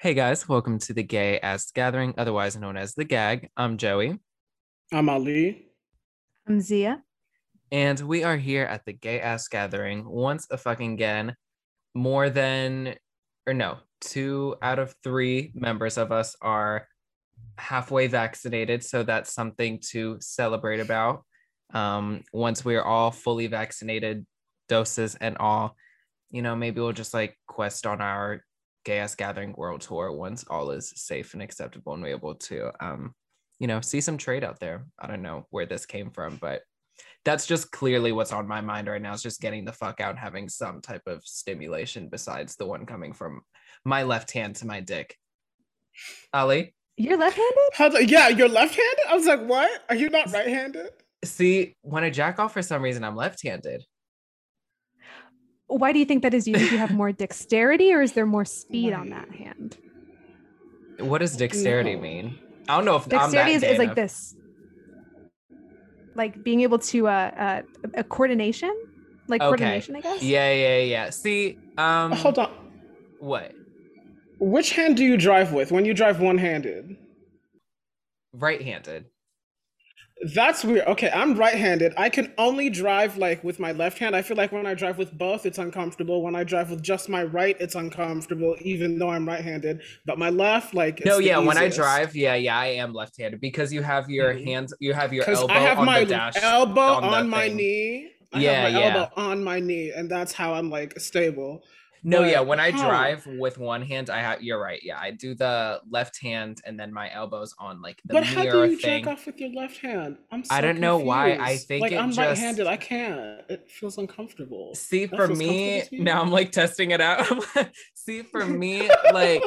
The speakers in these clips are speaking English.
Hey guys, welcome to the Gay Ass Gathering, otherwise known as the Gag. I'm Joey, I'm Ali. I'm Zia. and we are here at the Gay Ass Gathering once a fucking again. More than, or no, two out of three members of us are halfway vaccinated, so that's something to celebrate about. Um, once we're all fully vaccinated, doses and all, you know, maybe we'll just like quest on our gay gathering world tour once all is safe and acceptable and we're able to um you know see some trade out there i don't know where this came from but that's just clearly what's on my mind right now is just getting the fuck out and having some type of stimulation besides the one coming from my left hand to my dick ali You're left-handed? The, yeah, you're left-handed. I was like, what? Are you not right-handed? see when i jack off for some reason i'm left-handed Why do you think that is? Do you think you have more dexterity or is there more speed on that hand? what does dexterity No. mean i don't know if I'm that Dexterity is, is like this. Like being able to uh, uh a coordination? Like Okay. coordination, I guess? yeah yeah yeah see um Hold on. what Which hand do you drive with when you drive one-handed? right-handed That's weird. Okay, I'm right-handed. I can only drive like with my left hand. I feel like when I drive with both, it's uncomfortable. When I drive with just my right, it's uncomfortable, even though I'm right-handed. But my left, like, no, yeah, when I drive, yeah, yeah, I am left-handed because you have your Mhm. hands, you have your elbow I have on my the dash. elbow on on, my thing. knee. I Yeah, have my yeah. elbow on my knee, and that's how I'm like stable. No, yeah, when I how? drive with one hand, I have. You're right. Yeah, I do the left hand, and then my elbows on like the But how do you thing. jack off with your left hand? I'm so I don't know why. I think like I'm just- right-handed. I can't. It feels uncomfortable. See, That for me, comfortable to you? now I'm like testing it out. see, for me, like,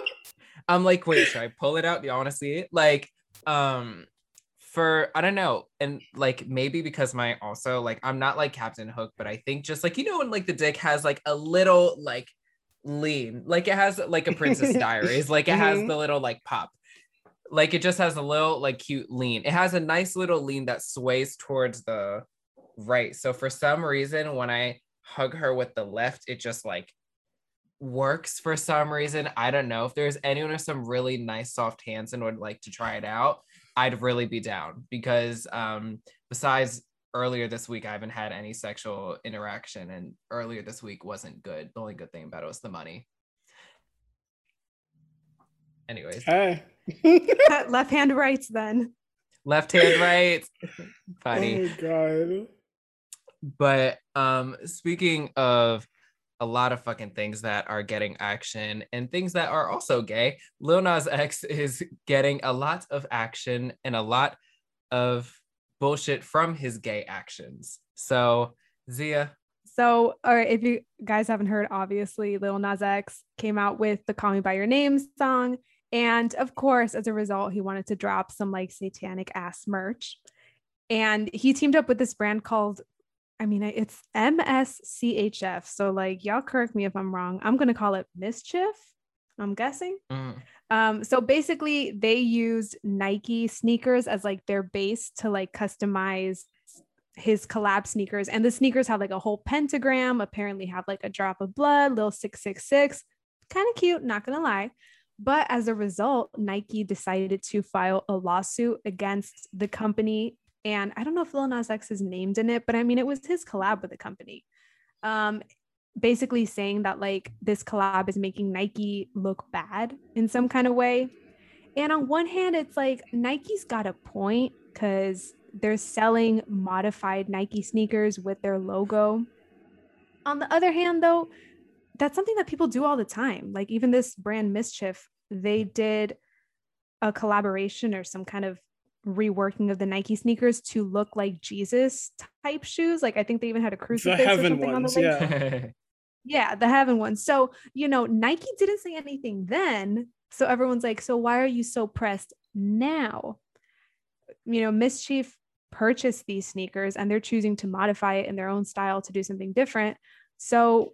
I'm like, wait, should I pull it out? Do you want to see it? Like, um, for I don't know, and like maybe because my also like I'm not like Captain Hook, but I think just like you know when like the dick has like a little like lean, like it has like a Princess Diaries, like it has Mhm. the little like pop. Like it just has a little like cute lean. It has a nice little lean that sways towards the right. So for some reason, when I hug her with the left, it just like works for some reason. I don't know. If there's anyone with some really nice soft hands and would like to try it out, I'd really be down because um besides earlier this week I haven't had any sexual interaction and earlier this week wasn't good. The only good thing about it was the money. Anyways, Hey. Left hand rights then. left hand right. Funny. Oh my god. But um speaking of a lot of fucking things that are getting action and things that are also gay, Lil Nas X is getting a lot of action and a lot of bullshit from his gay actions. So Zia, So, or if you guys haven't heard, obviously Lil Nas X came out with the "Call Me by Your Name" song, and of course, as a result, he wanted to drop some like satanic ass merch, and he teamed up with this brand called, I mean, it's MSCHF. So, like, y'all correct me if I'm wrong. I'm gonna call it Mischief. I'm guessing. mm, Um, so basically, they used Nike sneakers as like their base to like customize his collab sneakers. And the sneakers have like a whole pentagram, apparently have like a drop of blood, little 666. Kind of cute, not gonna lie. But as a result, Nike decided to file a lawsuit against the company. And I don't know if Lil Nas X is named in it, but I mean, it was his collab with the company. Um, basically saying that like this collab is making Nike look bad in some kind of way. And on one hand, it's like Nike's got a point because they're selling modified Nike sneakers with their logo. On the other hand, though, that's something that people do all the time. Like even this brand Mischief, they did a collaboration or some kind of reworking of the Nike sneakers to look like Jesus type shoes. Like I think they even had a The crucifix or heaven something on the ones, yeah. Yeah, the heaven one. So, you know, Nike didn't say anything then. So everyone's like, so why are you so pressed now? You know, Mischief purchased these sneakers and they're choosing to modify it in their own style to do something different. So,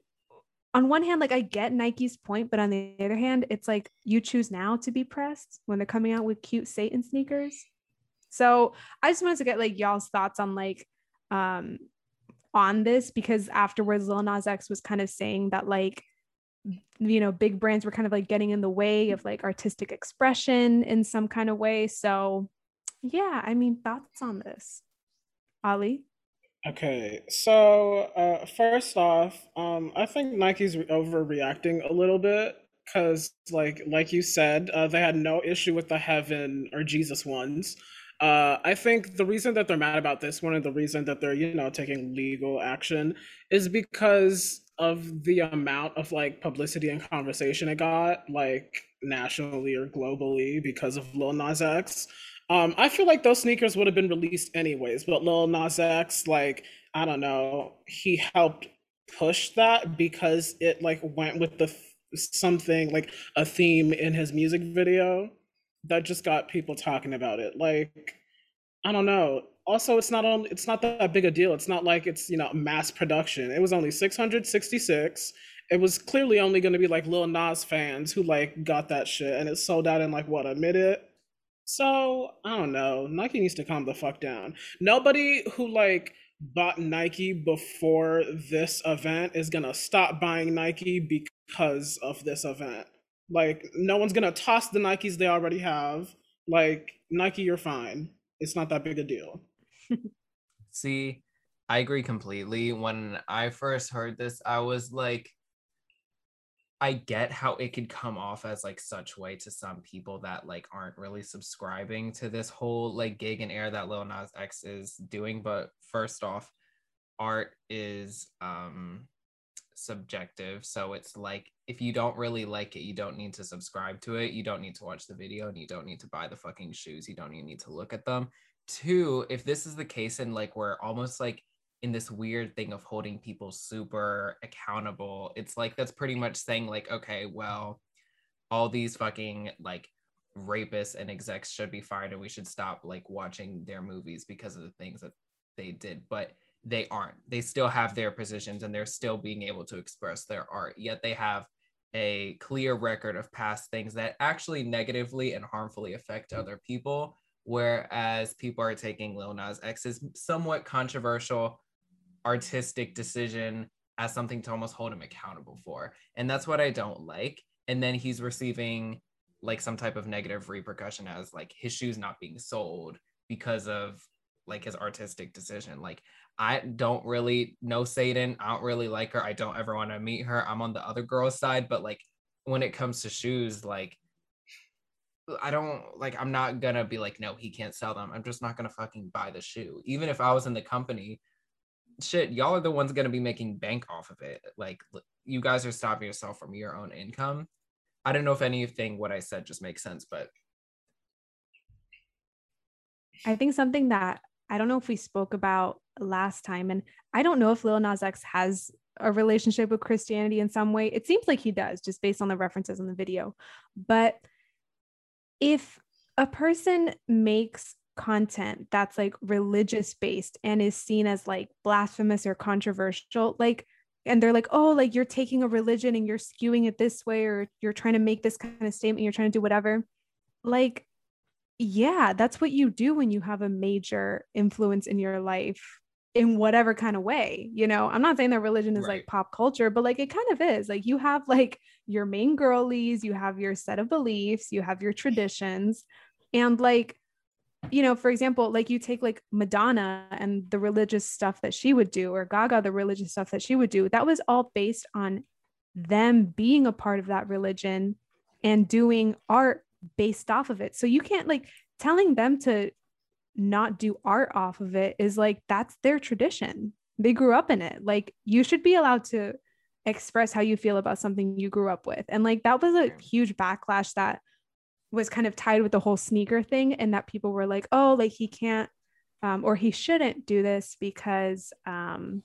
on one hand, like I get Nike's point, but on the other hand, it's like you choose now to be pressed when they're coming out with cute Satan sneakers. So, I just wanted to get like y'all's thoughts on like um on this because afterwards Lil Nas X was kind of saying that like you know big brands were kind of like getting in the way of like artistic expression in some kind of way. So yeah i mean thoughts on this? Ali? Okay, so uh, first off, um, I think Nike's overreacting a little bit because, like, like you said, uh, they had no issue with the heaven or Jesus ones. Uh, I think the reason that they're mad about this one and the reason that they're, you know, taking legal action is because of the amount of like publicity and conversation it got, like nationally or globally, because of Lil Nas X. Um, I feel like those sneakers would have been released anyways, but Lil Nas X, like, I don't know, he helped push that because it like went with the something like a theme in his music video that just got people talking about it. Like, I don't know. Also, it's not only it's not that big a deal. It's not like it's you know mass production. It was only 666. It was clearly only going to be like Lil Nas fans who like got that shit, and it sold out in like what a minute. So I don't know. Nike needs to calm the fuck down. Nobody who like bought Nike before this event is gonna stop buying Nike because of this event. Like no one's gonna toss the Nikes they already have. Like Nike, you're fine. It's not that big a deal. See, I agree completely. When I first heard this, I was like, I get how it could come off as like such way to some people that like aren't really subscribing to this whole like gig and air that Lil Nas X is doing. But first off, art is um subjective. So it's like if you don't really like it, you don't need to subscribe to it. You don't need to watch the video and you don't need to buy the fucking shoes. You don't even need to look at them. Two, if this is the case and like we're almost like in this weird thing of holding people super accountable. It's like that's pretty much saying like, okay, well, all these fucking like rapists and execs should be fired and we should stop like watching their movies because of the things that they did. But they aren't. They still have their positions and they're still being able to express their art. Yet they have a clear record of past things that actually negatively and harmfully affect mm. other people. Whereas people are taking Lil Nas X's somewhat controversial artistic decision as something to almost hold him accountable for. And that's what I don't like. And then he's receiving like some type of negative repercussion as like his shoes not being sold because of like his artistic decision. Like I don't really know Satan. I don't really like her. I don't ever want to meet her. I'm on the other girl's side, but like when it comes to shoes, like I don't like I'm not gonna be like, no, he can't sell them. I'm just not gonna fucking buy the shoe. Even if I was in the company shit, y'all are the ones to be making bank off of it. Like, you guys are stopping yourself from your own income. I don't know if anything what I said just makes sense, but I think something that I don't know if we spoke about last time, and I don't know if Lil Nas X has a relationship with Christianity in some way. It seems like he does, just based on the references in the video. But if a person makes content that's like religious based and is seen as like blasphemous or controversial like and they're like oh like you're taking a religion and you're skewing it this way or you're trying to make this kind of statement you're trying to do whatever like yeah that's what you do when you have a major influence in your life in whatever kind of way you know i'm not saying that religion is right. like pop culture but like it kind of is like you have like your main girlies you have your set of beliefs you have your traditions and like you know, for example, like you take like Madonna and the religious stuff that she would do, or Gaga, the religious stuff that she would do, that was all based on them being a part of that religion and doing art based off of it. So you can't like telling them to not do art off of it is like that's their tradition. They grew up in it. Like you should be allowed to express how you feel about something you grew up with. And like that was a huge backlash that was kind of tied with the whole sneaker thing and that people were like oh like he can't um, or he shouldn't do this because um,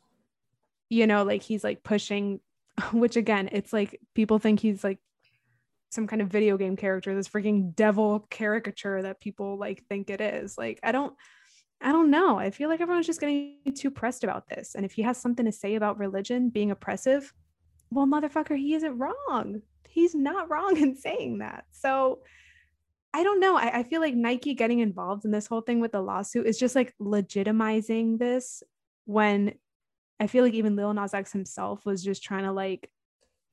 you know like he's like pushing which again it's like people think he's like some kind of video game character this freaking devil caricature that people like think it is. Like i don't i don't know. I feel like everyone's just getting too pressed about this. And if he has something to say about religion being oppressive well motherfucker he isn't wrong. He's not wrong in saying that. So I don't know. I, I, feel like Nike getting involved in this whole thing with the lawsuit is just like legitimizing this when I feel like even Lil Nas X himself was just trying to like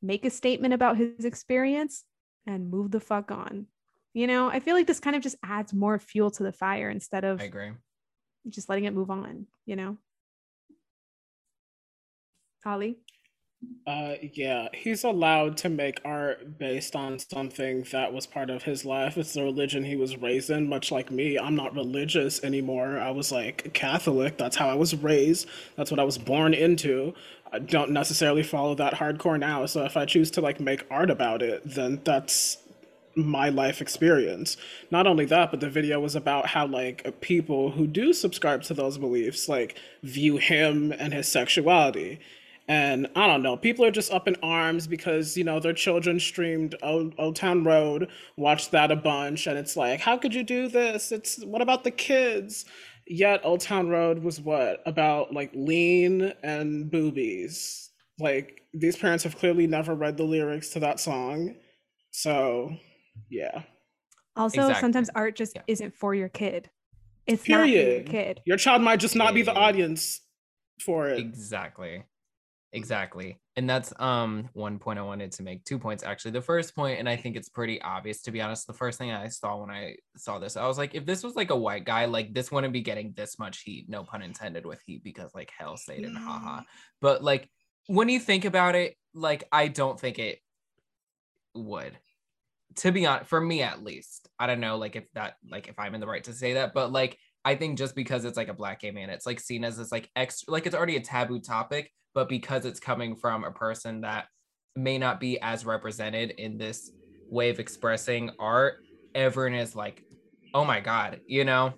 make a statement about his experience and move the fuck on. You know, I feel like this kind of just adds more fuel to the fire instead of I agree. just letting it move on, you know? Ali? Uh, yeah, he's allowed to make art based on something that was part of his life. It's the religion he was raised in, much like me. I'm not religious anymore. I was like Catholic. That's how I was raised. That's what I was born into. I don't necessarily follow that hardcore now. So if I choose to like make art about it, then that's my life experience. Not only that, but the video was about how like people who do subscribe to those beliefs like view him and his sexuality and I don't know, people are just up in arms because, you know, their children streamed Old, Old Town Road, watched that a bunch, and it's like, how could you do this? It's what about the kids? Yet Old Town Road was what? About like lean and boobies. Like these parents have clearly never read the lyrics to that song. So, yeah. Also, Exactly. sometimes art just Yeah. isn't for your kid. It's not for your Period. kid. Your child might just not be the audience for it. Exactly. Exactly. And that's um one point I wanted to make. Two points actually. The first point, and I think it's pretty obvious to be honest. The first thing I saw when I saw this, I was like, if this was like a white guy, like this wouldn't be getting this much heat. No pun intended with heat, because like hell Satan, haha. But like when you think about it, like I don't think it would. To be honest, for me at least. I don't know like if that like if I'm in the right to say that, but like I think just because it's like a black gay man, it's like seen as this like extra like it's already a taboo topic, but because it's coming from a person that may not be as represented in this way of expressing art, everyone is like, oh my god, you know?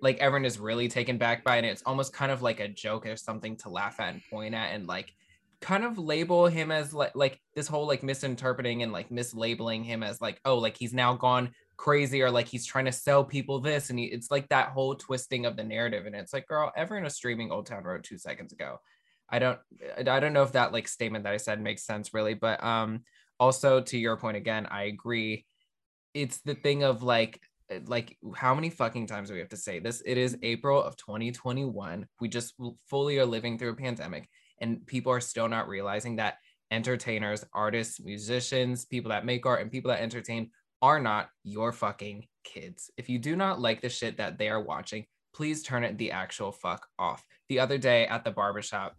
Like everyone is really taken back by it. And it's almost kind of like a joke or something to laugh at and point at and like kind of label him as like like this whole like misinterpreting and like mislabeling him as like oh like he's now gone crazy or like he's trying to sell people this and he, it's like that whole twisting of the narrative and it's like girl everyone was streaming old town road two seconds ago. I don't i don't know if that like statement that i said makes sense really but um also to your point again i agree. It's the thing of like like how many fucking times do we have to say this? It is april of 2021 we just fully are living through a pandemic and people are still not realizing that entertainers artists musicians people that make art and people that entertain are not your fucking kids. If you do not like the shit that they are watching, please turn it the actual fuck off. The other day at the barbershop,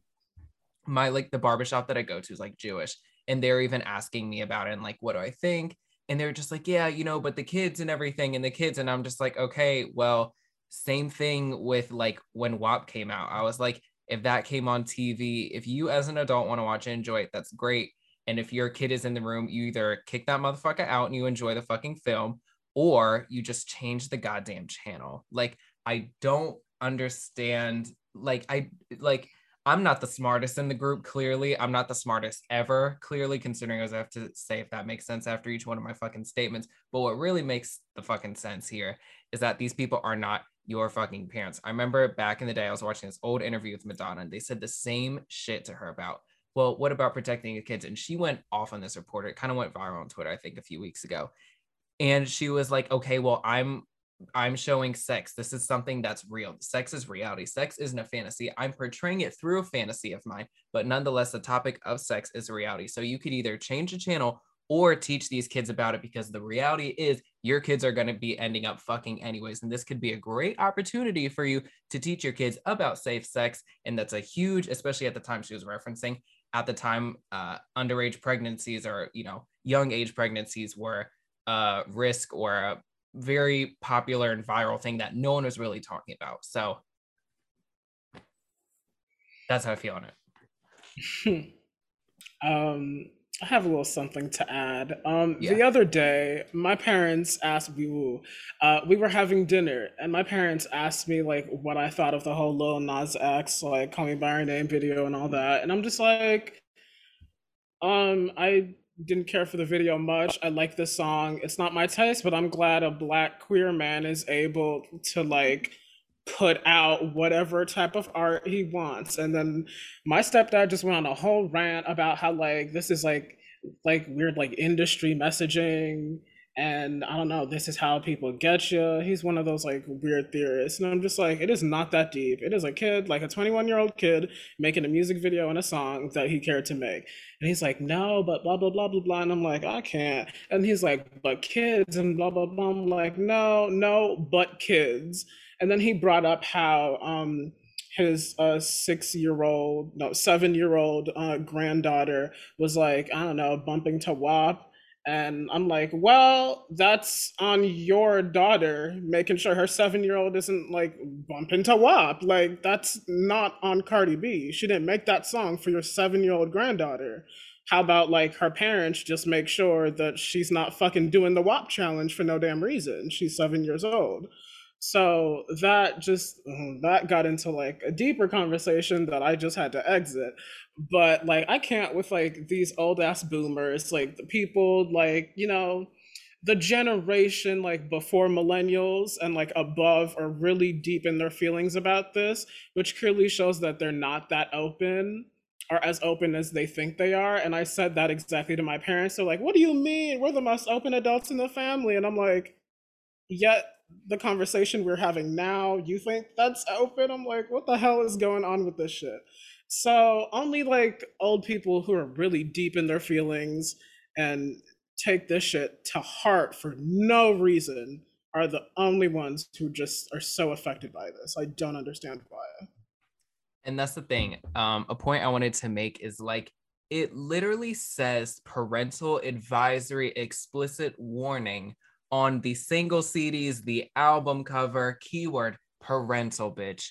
my like the barbershop that I go to is like Jewish, and they're even asking me about it and like, what do I think? And they're just like, yeah, you know, but the kids and everything and the kids. And I'm just like, okay, well, same thing with like when WAP came out. I was like, if that came on TV, if you as an adult want to watch it, enjoy it, that's great. And if your kid is in the room, you either kick that motherfucker out and you enjoy the fucking film, or you just change the goddamn channel. Like, I don't understand. Like, I like, I'm not the smartest in the group, clearly. I'm not the smartest ever, clearly, considering I have to say if that makes sense after each one of my fucking statements. But what really makes the fucking sense here is that these people are not your fucking parents. I remember back in the day, I was watching this old interview with Madonna, and they said the same shit to her about well, what about protecting the kids? And she went off on this reporter. It kind of went viral on Twitter, I think, a few weeks ago. And she was like, okay, well, I'm I'm showing sex. This is something that's real. Sex is reality. Sex isn't a fantasy. I'm portraying it through a fantasy of mine, but nonetheless, the topic of sex is reality. So you could either change the channel or teach these kids about it because the reality is your kids are going to be ending up fucking anyways. And this could be a great opportunity for you to teach your kids about safe sex. And that's a huge, especially at the time she was referencing, at the time uh, underage pregnancies or you know young age pregnancies were a risk or a very popular and viral thing that no one was really talking about. So that's how i feel on it. Um I have a little something to add. Um, Yeah. The other day, my parents asked me, uh, we were having dinner, and my parents asked me like what I thought of the whole Lil Nas X like "Call Me by Your Name" video and all that, and I'm just like, um, I didn't care for the video much. I like the song. It's not my taste, but I'm glad a black queer man is able to like put out whatever type of art he wants. And then my stepdad just went on a whole rant about how like this is like like weird like industry messaging and I don't know, this is how people get you. He's one of those like weird theorists. And I'm just like, it is not that deep. It is a kid, like a 21 year old kid, making a music video and a song that he cared to make. And he's like, no, but blah, blah, blah, blah, blah. And I'm like, I can't. And he's like, but kids and blah, blah, blah. I'm like, no, no, but kids. And then he brought up how, um, his uh, six year old, no, seven year old uh, granddaughter was like, I don't know, bumping to WAP and I'm like, well, that's on your daughter, making sure her seven year old isn't like bumping to WAP. Like, that's not on Cardi B. She didn't make that song for your seven year old granddaughter. How about like her parents just make sure that she's not fucking doing the WAP challenge for no damn reason? She's seven years old. So that just uh, that got into like a deeper conversation that I just had to exit but like I can't with like these old ass boomers, like the people like, you know, the generation like before millennials and like above are really deep in their feelings about this, which clearly shows that they're not that open or as open as they think they are. And I said that exactly to my parents. They're like, what do you mean? We're the most open adults in the family. And I'm like, yet the conversation we're having now, you think that's open? I'm like, what the hell is going on with this shit? So only like old people who are really deep in their feelings and take this shit to heart for no reason are the only ones who just are so affected by this. I don't understand why. And that's the thing. Um, a point I wanted to make is like it literally says parental advisory explicit warning on the single CDs, the album cover, keyword parental bitch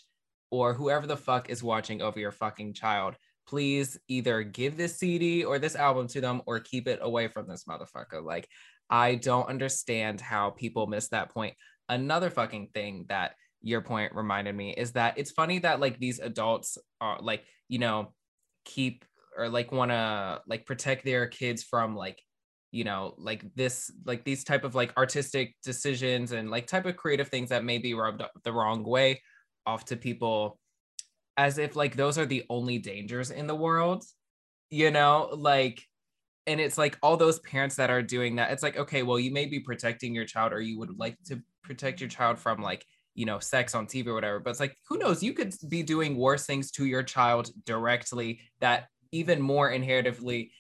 or whoever the fuck is watching over your fucking child, please either give this CD or this album to them or keep it away from this motherfucker. Like, I don't understand how people miss that point. Another fucking thing that your point reminded me is that it's funny that like these adults are like, you know, keep or like want to like protect their kids from like you know like this like these type of like artistic decisions and like type of creative things that may be rubbed the wrong way off to people as if like those are the only dangers in the world you know like and it's like all those parents that are doing that it's like okay well you may be protecting your child or you would like to protect your child from like you know sex on tv or whatever but it's like who knows? You could be doing worse things to your child directly that even more inheritively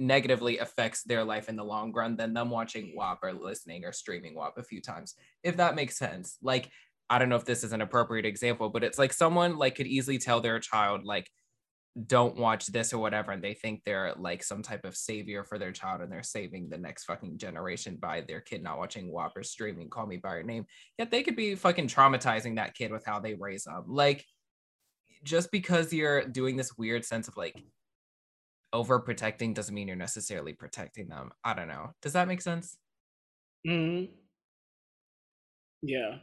negatively affects their life in the long run than them watching WAP or listening or streaming WAP a few times if that makes sense like I don't know if this is an appropriate example, but it's like someone like could easily tell their child like don't watch this or whatever and they think they're like some type of savior for their child and they're saving the next fucking generation by their kid not watching WAP or streaming Call Me by Your Name. Yet they could be fucking traumatizing that kid with how they raise them. Like just because you're doing this weird sense of like overprotecting doesn't mean you're necessarily protecting them. I don't know. Does that make sense? Hmm. Yeah.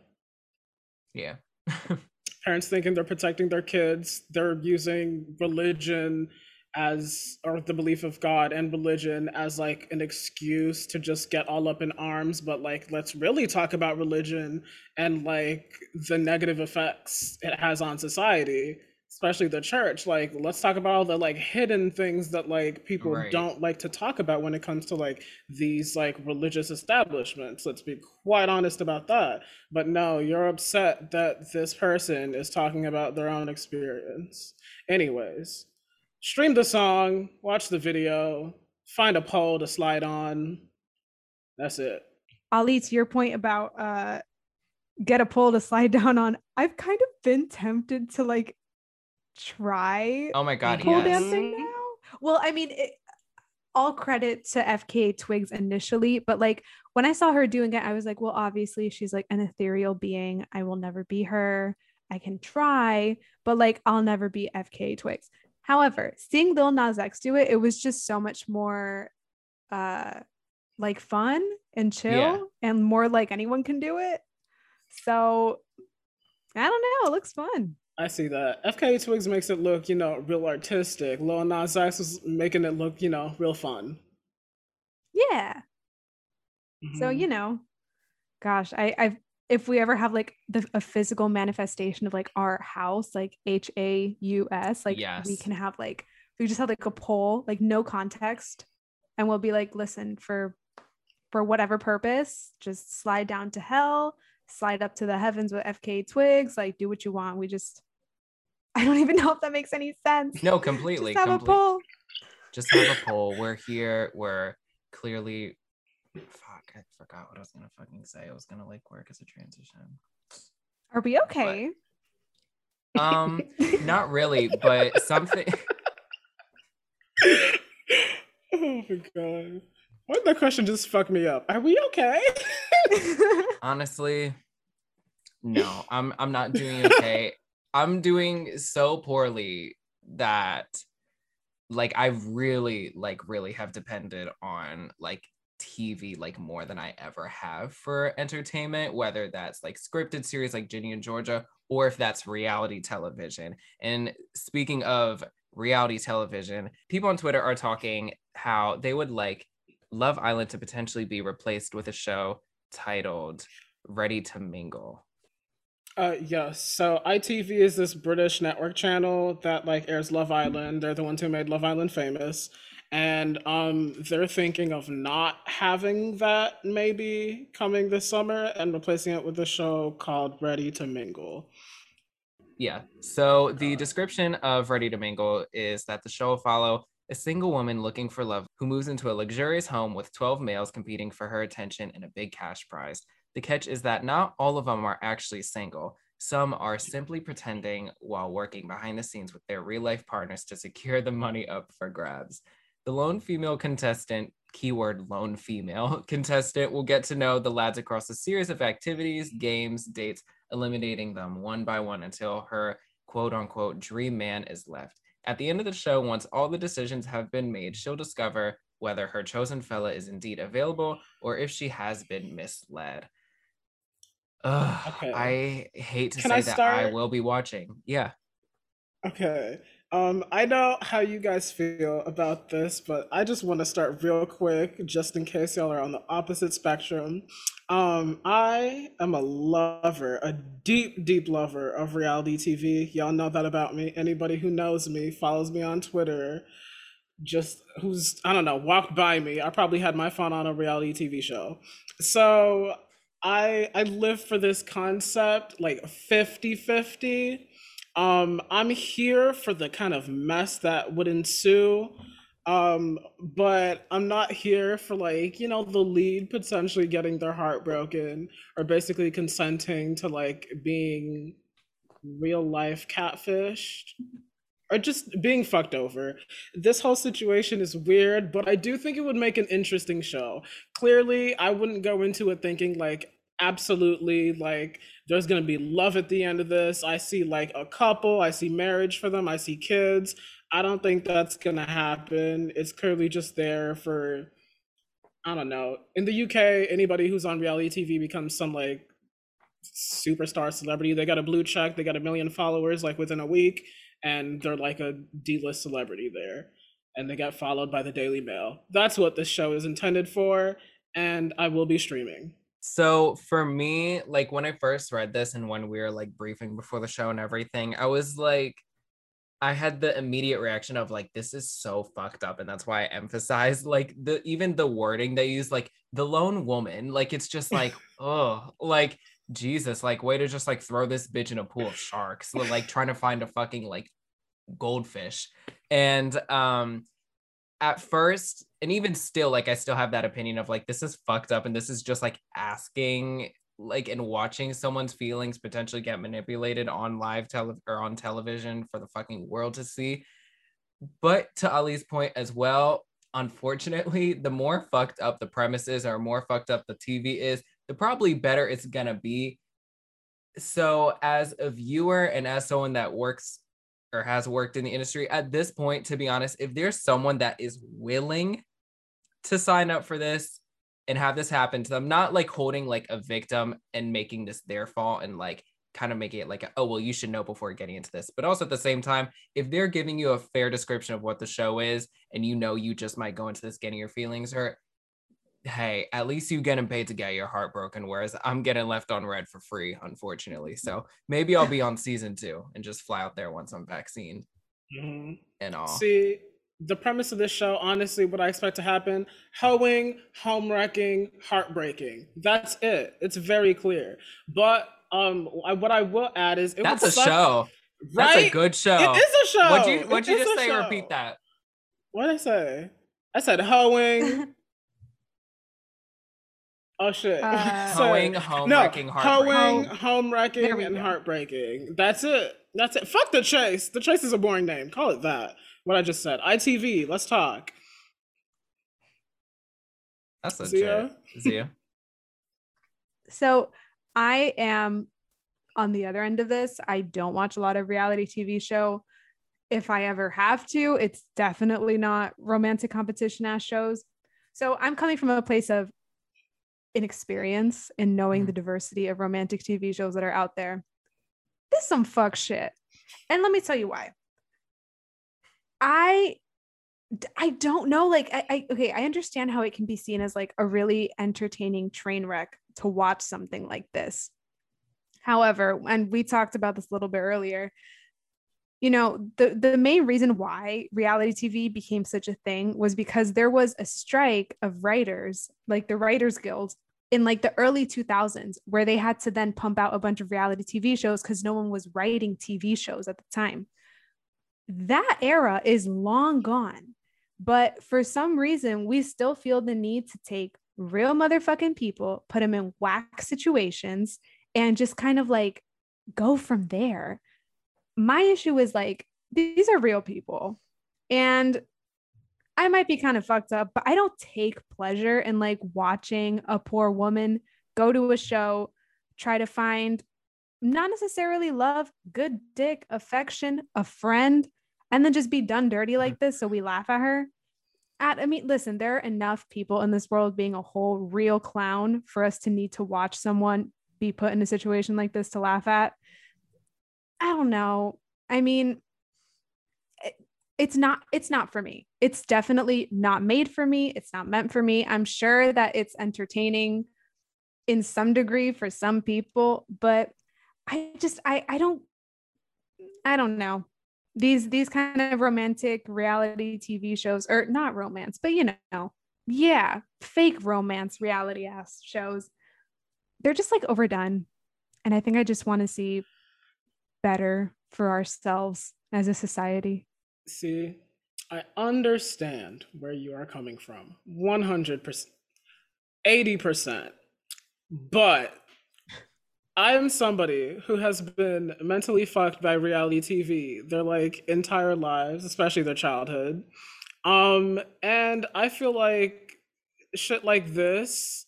Yeah. Parents thinking they're protecting their kids, they're using religion as or the belief of God and religion as like an excuse to just get all up in arms, but like let's really talk about religion and like the negative effects it has on society especially the church like let's talk about all the like hidden things that like people right. don't like to talk about when it comes to like these like religious establishments. Let's be quite honest about that. But no you're upset that this person is talking about their own experience. Anyways stream the song watch the video find a pole to slide on. That's it. Ali to your point about uh get a pole to slide down on i've kind of been tempted to like try oh my god pole yes. dancing now? Well i mean it, all credit to fka twigs initially but like when i saw her doing it i was like well obviously she's like an ethereal being. I will never be her. I can try but like i'll never be fka twigs however seeing lil nas x do it it was just so much more uh like fun and chill yeah. and more like anyone can do it. So i don't know. It looks fun I see that. FKA Twigs makes it look, you know, real artistic. Lil Nas X is making it look, you know, real fun. Yeah. Mm-hmm. So you know, gosh, I, I've if we ever have like the, a physical manifestation of like our house, like H A U S, like yes. we can have like we just have like a pole, like no context, and we'll be like, listen, for for whatever purpose. Just slide down to hell, slide up to the heavens with FK Twigs, like do what you want. We just I don't even know if that makes any sense. No, completely. Just have complete- a pole. Just have a pole. We're here. We're clearly. Fuck! I forgot what I was gonna fucking say. I was gonna like work as a transition. Are we okay? Um, not really, but something. oh my god. Why did that question just fuck me up? Are we okay? Honestly, no. I'm. I'm not doing okay. I'm doing so poorly that, like, I really, like, really have depended on like TV like more than I ever have for entertainment, whether that's like scripted series like Ginny and Georgia, or if that's reality television. And speaking of reality television, people on Twitter are talking how they would like Love Island to potentially be replaced with a show titled Ready to Mingle. Uh, yes. So ITV is this British network channel that like airs Love Island. They're the ones who made Love Island famous, and um, they're thinking of not having that maybe coming this summer and replacing it with a show called Ready to Mingle. Yeah. So the description of Ready to Mingle is that the show will follow a single woman looking for love who moves into a luxurious home with 12 males competing for her attention and a big cash prize. The catch is that not all of them are actually single. Some are simply pretending while working behind the scenes with their real life partners to secure the money up for grabs. The lone female contestant, keyword lone female contestant, will get to know the lads across a series of activities, games, dates, eliminating them one by one until her quote unquote dream man is left. At the end of the show, once all the decisions have been made, she'll discover whether her chosen fella is indeed available or if she has been misled. Ugh, Okay. I hate to Can say I that I will be watching. Yeah. Okay. Um, I know how you guys feel about this, but I just want to start real quick, just in case y'all are on the opposite spectrum. Um, I am a lover, a deep, deep lover of reality TV. Y'all know that about me. Anybody who knows me, follows me on Twitter, just who's, I don't know, walked by me. I probably had my phone on a reality TV show. So I I live for this concept like 50-50 um i'm here for the kind of mess that would ensue um but i'm not here for like you know the lead potentially getting their heart broken or basically consenting to like being real life catfished or just being fucked over. This whole situation is weird but i do think it would make an interesting show clearly i wouldn't go into it thinking like absolutely like there's going to be love at the end of this. I see like a couple i see marriage for them i see kids. I don't think that's going to happen. It's clearly just there for i don't know. In the uk anybody who's on reality tv becomes some like superstar celebrity. They got a blue check they got a million followers like within a week and they're like a d-list celebrity there and they get followed by the daily mail that's what this show is intended for and i will be streaming So for me, like when I first read this and when we were like briefing before the show and everything, I was like, I had the immediate reaction of like, this is so fucked up. And that's why I emphasized like the even the wording they use, like the lone woman, like it's just like, oh, like Jesus, like way to just like throw this bitch in a pool of sharks, like trying to find a fucking like goldfish. And um at first and even still like i still have that opinion of like this is fucked up and this is just like asking like and watching someone's feelings potentially get manipulated on live tele or on television for the fucking world to see but to ali's point as well unfortunately the more fucked up the premise is or more fucked up the tv is the probably better it's gonna be so as a viewer and as someone that works or has worked in the industry at this point to be honest if there's someone that is willing to sign up for this and have this happen to them not like holding like a victim and making this their fault and like kind of making it like oh well you should know before getting into this. But also at the same time if they're giving you a fair description of what the show is and you know you just might go into this getting your feelings hurt hey at least you getting paid to get your heart broken whereas i'm getting left on red for free unfortunately so maybe i'll be on season two and just fly out there once i'm vaccinated Mhm. and all See, the premise of this show, honestly, what I expect to happen hoeing, home wrecking, heartbreaking. That's it. It's very clear. But um, what I will add is that's a suck, show. Right? That's a good show. It is a show. What'd you, what'd you just say? Show. Repeat that. What did I say? I said hoeing. oh shit. Uh, hoeing, home no, wrecking, heartbreaking. Hoeing, home wrecking, and go. heartbreaking. That's it. That's it. Fuck the chase. The chase is a boring name. Call it that what I just said. ITV, let's talk. That's legit. Zia? Zia. so I am on the other end of this. I don't watch a lot of reality TV show. If I ever have to, it's definitely not romantic competition ass shows. So I'm coming from a place of inexperience in knowing mm. the diversity of romantic TV shows that are out there. This is some fuck shit. And let me tell you why. I I don't know. Like, I, I, okay, I understand how it can be seen as like a really entertaining train wreck to watch something like this. However, and we talked about this a little bit earlier, you know, the the main reason why reality TV became such a thing was because there was a strike of writers, like the Writers Guild, in like the early 2000s, where they had to then pump out a bunch of reality TV shows because no one was writing TV shows at the time that era is long gone. But for some reason, we still feel the need to take real motherfucking people, put them in whack situations, and just kind of like go from there. My issue is like, these are real people. And I might be kind of fucked up, but I don't take pleasure in like watching a poor woman go to a show, try to find not necessarily love, good dick, affection, a friend, and then just be done dirty like mm. this so we laugh at her. At i mean listen there are enough people in this world being a whole real clown for us to need to watch someone be put in a situation like this to laugh at i don't know i mean it, it's not it's not for me it's definitely not made for me it's not meant for me i'm sure that it's entertaining in some degree for some people but i just i i don't i don't know these these kind of romantic reality TV shows, or not romance, but you know, yeah, fake romance reality ass shows. They're just like overdone. And I think I just want to see better for ourselves as a society. See, I understand where you are coming from 100%, 80%. But I am somebody who has been mentally fucked by reality TV their like entire lives, especially their childhood. Um, and I feel like shit like this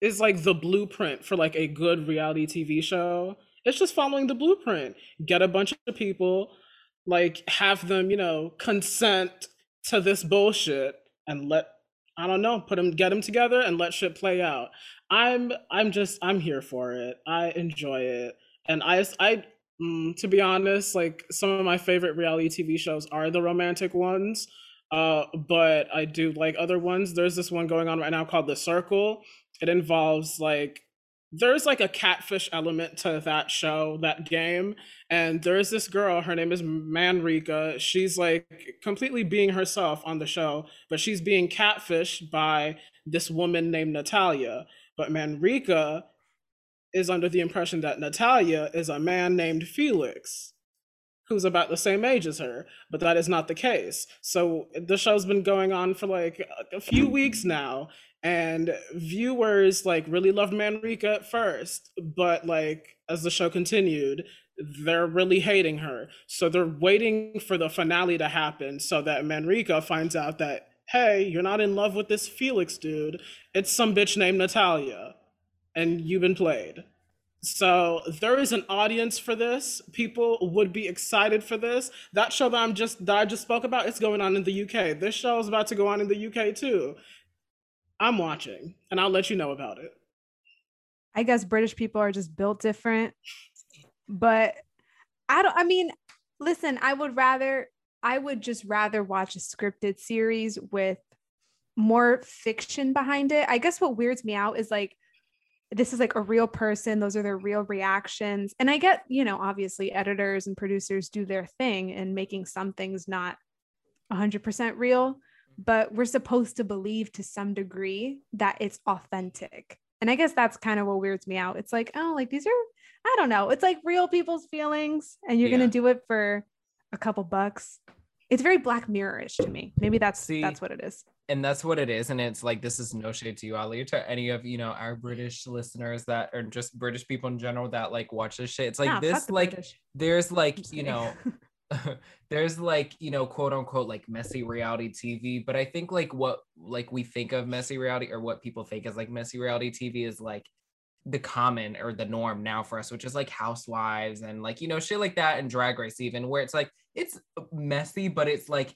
is like the blueprint for like a good reality TV show. It's just following the blueprint. Get a bunch of people, like have them, you know, consent to this bullshit and let I don't know, put them get them together and let shit play out. I'm I'm just I'm here for it. I enjoy it, and I I mm, to be honest, like some of my favorite reality TV shows are the romantic ones. Uh, but I do like other ones. There's this one going on right now called The Circle. It involves like there's like a catfish element to that show, that game. And there's this girl, her name is Manrika. She's like completely being herself on the show, but she's being catfished by this woman named Natalia. But Manrika is under the impression that Natalia is a man named Felix, who's about the same age as her, but that is not the case. So the show's been going on for like a few weeks now, and viewers like really loved Manrika at first, but like as the show continued, they're really hating her. So they're waiting for the finale to happen so that Manrika finds out that hey, you're not in love with this Felix dude. It's some bitch named Natalia, and you've been played. So there is an audience for this. People would be excited for this. That show that I'm just that I just spoke about, it's going on in the UK. This show is about to go on in the UK too. I'm watching, and I'll let you know about it. I guess British people are just built different, but I don't. I mean, listen, I would rather I would just rather watch a scripted series with more fiction behind it. I guess what weirds me out is like this is like a real person, those are their real reactions. And I get, you know, obviously editors and producers do their thing in making some things not 100% real, but we're supposed to believe to some degree that it's authentic. And I guess that's kind of what weirds me out. It's like, oh, like these are, I don't know, it's like real people's feelings, and you're Yeah. gonna do it for a couple bucks. It's very Black Mirror-ish to me. Maybe that's See, that's what it is. and that's what it is and it's like this is no shade to you ali to any of you know our british listeners that are just british people in general that like watch this shit it's like Nah, this like British. there's like you know there's like you know quote unquote like messy reality tv but i think like what like we think of messy reality or what people think is like messy reality tv is like the common or the norm now for us which is like housewives and like you know shit like that and drag race even where it's like it's messy but it's like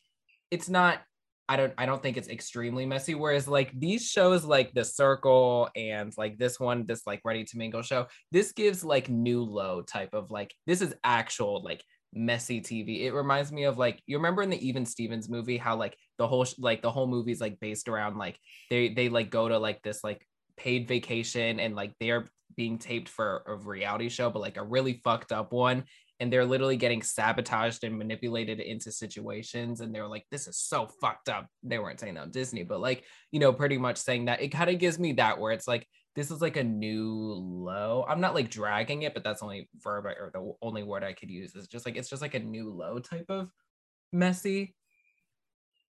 it's not I don't I don't think it's extremely messy. Whereas like these shows like The Circle and like this one, this like Ready to Mingle show, this gives like new low type of like this is actual like messy TV. It reminds me of like you remember in the Even Stevens movie how like the whole like the whole movie is like based around like they they like go to like this like paid vacation and like they're being taped for a reality show, but like a really fucked up one and they're literally getting sabotaged and manipulated into situations and they're like this is so fucked up they weren't saying that on disney but like you know pretty much saying that it kind of gives me that where it's like this is like a new low i'm not like dragging it but that's only verb or the only word i could use is just like it's just like a new low type of messy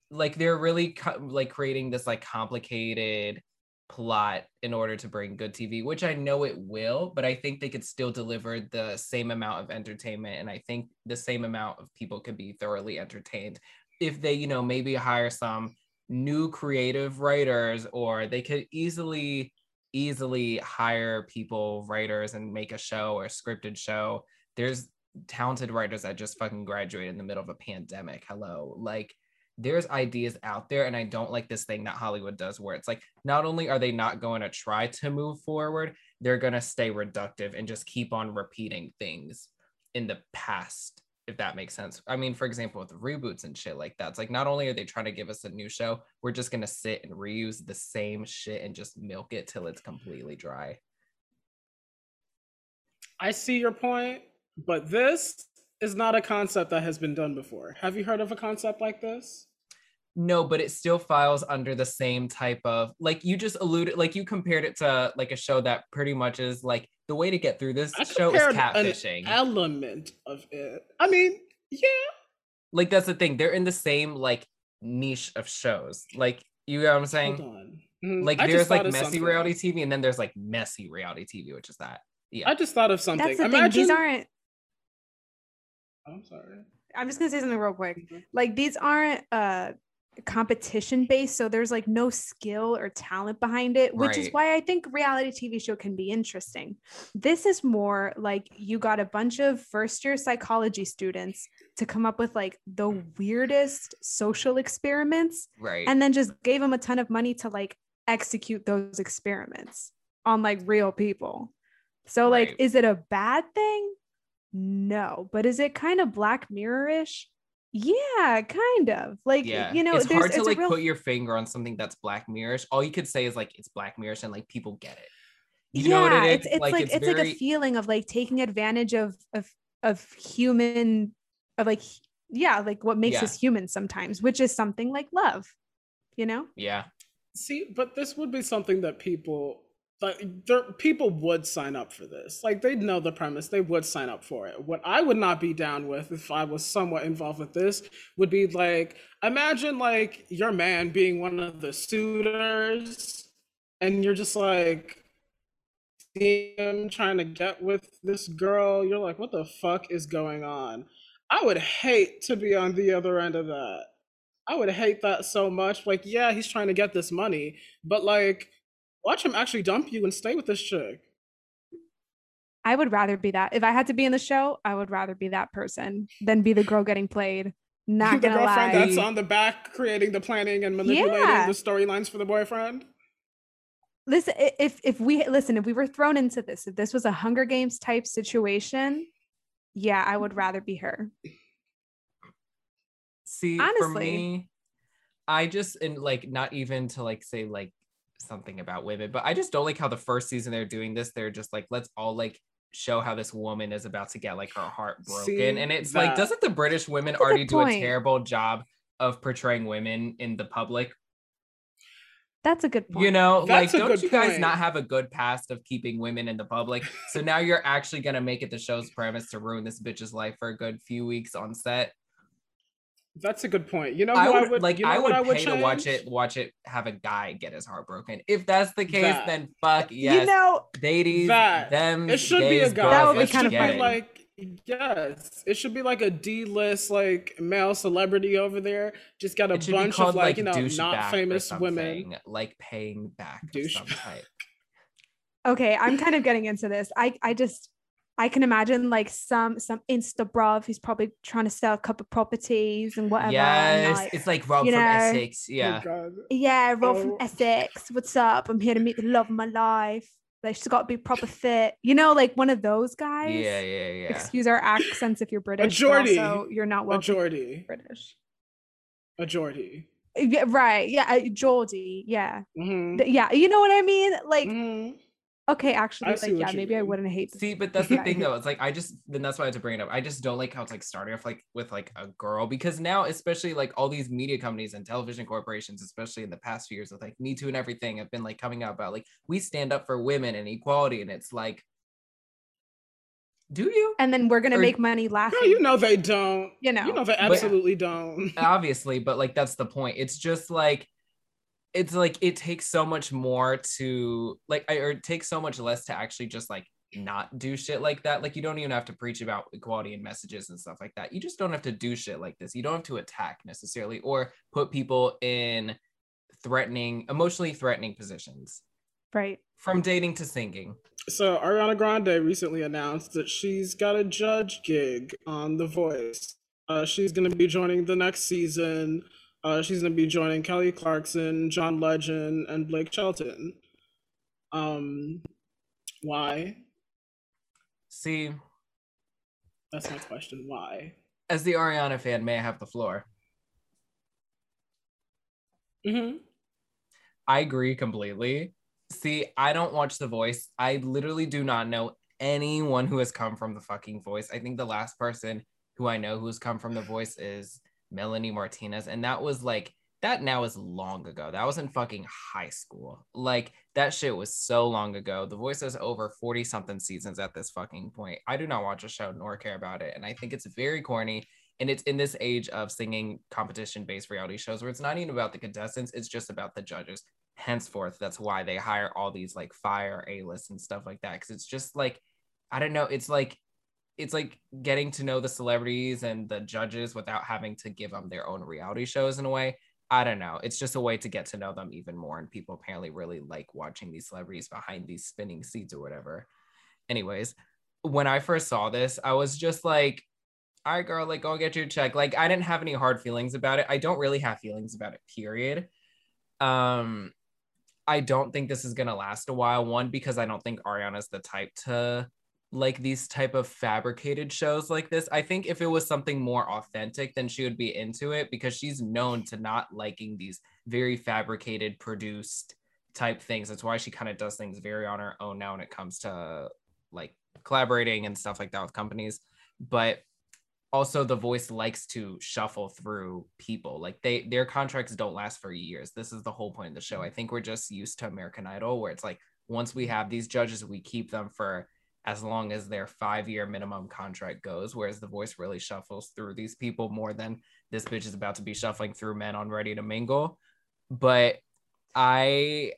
like they're really co- like creating this like complicated plot in order to bring good TV, which I know it will, but I think they could still deliver the same amount of entertainment. And I think the same amount of people could be thoroughly entertained if they, you know, maybe hire some new creative writers or they could easily, easily hire people, writers, and make a show or a scripted show. There's talented writers that just fucking graduated in the middle of a pandemic. Hello. Like, there's ideas out there and i don't like this thing that hollywood does where it's like not only are they not going to try to move forward they're going to stay reductive and just keep on repeating things in the past if that makes sense i mean for example with reboots and shit like that it's like not only are they trying to give us a new show we're just going to sit and reuse the same shit and just milk it till it's completely dry I see your point, but this is not a concept that has been done before. Have you heard of a concept like this? No, but it still files under the same type of like you just alluded, like you compared it to like a show that pretty much is like the way to get through this I show is compared an catfishing. element of it. I mean, yeah, like that's the thing; they're in the same like niche of shows. Like you know what I'm hold saying? on. Mhm. Like I there's like messy something. reality TV, and then there's like messy reality TV, which is that. Yeah, I just thought of something. That's the Imagine... thing. These aren't. I'm sorry. I'm just gonna say something real quick. Mhm. Like these aren't uh competition based, so there's like no skill or talent behind it, which is why I think reality TV show can be interesting. This is more like you got a bunch of first year psychology students to come up with like the weirdest social experiments right. and then just gave them a ton of money to like execute those experiments on like real people. So like is it a bad thing? No, but is it kind of black mirror-ish? Yeah, kind of. Like yeah, you know, it's hard to it's like real put your finger on something that's Black Mirrorish. All you could say is like it's Black Mirrorish, and like people get it. You yeah, know what it is? it's it's like, it's, like a feeling of like taking advantage of of of human of like yeah, like what makes Yeah. us human sometimes, which is something like love, you know? yeah. See, but this would be something that people like there, people would sign up for this. Like they'd know the premise, they would sign up for it. What I would not be down with if I was somewhat involved with this would be like imagine like your man being one of the suitors and you're just like seeing him trying to get with this girl. You're like, what the fuck is going on? I would hate to be on the other end of that. I would hate that so much. Like, yeah, he's trying to get this money, but like, watch him actually dump you and stay with this chick. I would rather be that. If I had to be in the show, I would rather be that person than be the girl getting played. Not the gonna girlfriend lie. that's on the back creating the planning and manipulating Yeah. the storylines for the boyfriend. listen if if we listen if we were thrown into this if this was a hunger games type situation yeah i would rather be her See, for Honestly. me, I just and like not even to like say like something about women, but I just don't like how the first season they're doing this. They're just like, let's all like show how this woman is about to get like her heart broken. See, and it's like, doesn't the British women already do a terrible job of portraying women in the public. That's a good point. You know, That's like don't you guys point. not have a good past of keeping women in the public? So now you're actually gonna make it the show's premise to ruin this bitch's life for a good few weeks on set. That's a good point. You know, I who would, like you know I what would pay to watch it watch it have a guy get his heart broken. If that's the case, That. then fuck yes. You know, Ladies, That. them It should be a gays, guy. That would be it kind should of be funny. like yes, it should be like a D list like male celebrity over there. Just got a It should be bunch called of like, like, you know not famous women. like paying back Douche douche type. okay, I'm kind of getting into this. I I just I can imagine like some some insta bruv who's probably trying to sell a couple of properties and whatever. and, Yes, like, it's like Rob from know, Essex. Yeah, God. yeah, Rob Oh. from Essex. What's up? I'm here to meet the love of my life. Like she's got to be proper fit. You know, like one of those guys. yeah, yeah, yeah. Excuse our accents if you're British. but Geordie. also you're not welcome. Majority. British. Majority. Yeah, right. Yeah, Geordie. Yeah, hmm yeah. You know what I mean? Like, hmm okay, actually, I like, yeah, you maybe I wouldn't hate. See, but that's the thing though. It's like I just then that's why I had to bring it up. I just don't like how it's like starting off like with like a girl because now, especially like all these media companies and television corporations, especially in the past few years with like Me Too and everything, have been like coming out about like we stand up for women and equality, and it's like, do you? And then we're gonna Or- make money laughing. Girl, you know they don't. You know. You know they But- absolutely don't. obviously but like that's the point it's just like it's like it takes so much more to like I, or it takes so much less to actually just like not do shit like that like you don't even have to preach about equality and messages and stuff like that you just don't have to do shit like this you don't have to attack necessarily or put people in threatening emotionally threatening positions right. from dating to singing So Ariana Grande recently announced that she's got a judge gig on The Voice. Uh, she's gonna be joining the next season. Uh, she's gonna be joining Kelly Clarkson, John Legend, and Blake Shelton. Um, why? see That's my question. Why? as the ariana fan may i have the floor Mm-hmm. I agree completely. See, I don't watch The Voice. I literally do not know anyone who has come from the fucking Voice. I think the last person who I know who's come from The Voice is Melanie Martinez. And that was like, that now is long ago. That was in fucking high school. Like, that shit was so long ago. The Voice has over 40 something seasons at this fucking point. I do not watch a show nor care about it. And I think it's very corny. And it's in this age of singing competition based reality shows where it's not even about the contestants, it's just about the judges henceforth that's why they hire all these like fire a list and stuff like that because it's just like i don't know it's like it's like getting to know the celebrities and the judges without having to give them their own reality shows in a way. I don't know. It's just a way to get to know them even more and people apparently really like watching these celebrities behind these spinning seats or whatever. Anyways when i first saw this i was just like all right girl like go get your check. Like i didn't have any hard feelings about it. I don't really have feelings about it period. Um I don't think this is gonna last a while. One, because I don't think Ariana's the type to like these type of fabricated shows like this. I think if it was something more authentic, then she would be into it because she's known to not liking these very fabricated, produced type things. That's why she kind of does things very on her own now when it comes to like collaborating and stuff like that with companies. But also the voice likes to shuffle through people like they their contracts don't last for years this is the whole point of the show i mm. think we're just used to american idol where it's like once we have these judges we keep them for as long as their five year minimum contract goes whereas the voice really shuffles through these people more than this bitch is about to be shuffling through men on ready to mingle but i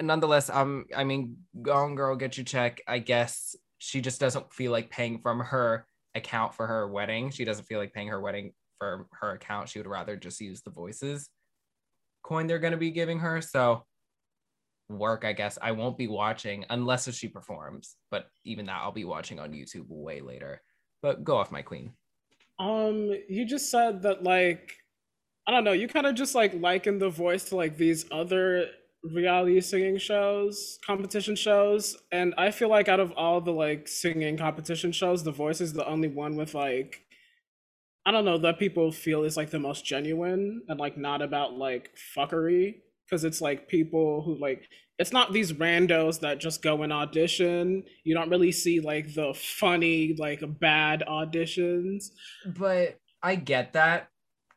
nonetheless I'm, i mean go on girl get your check i guess she just doesn't feel like paying from her account for her wedding. She doesn't feel like paying her wedding for her account. She would rather just use the voices coin they're going to be giving her. So work, I guess. I won't be watching unless she performs, but even that I'll be watching on YouTube way later. But go off, my queen. Um, you just said that like I don't know, you kind of just like liken the voice to like these other reality singing shows, competition shows, and I feel like out of all the like singing competition shows, The Voice is the only one with like I don't know that people feel is like the most genuine and like not about like fuckery because it's like people who like it's not these randos that just go and audition. You don't really see like the funny like bad auditions. But I get that.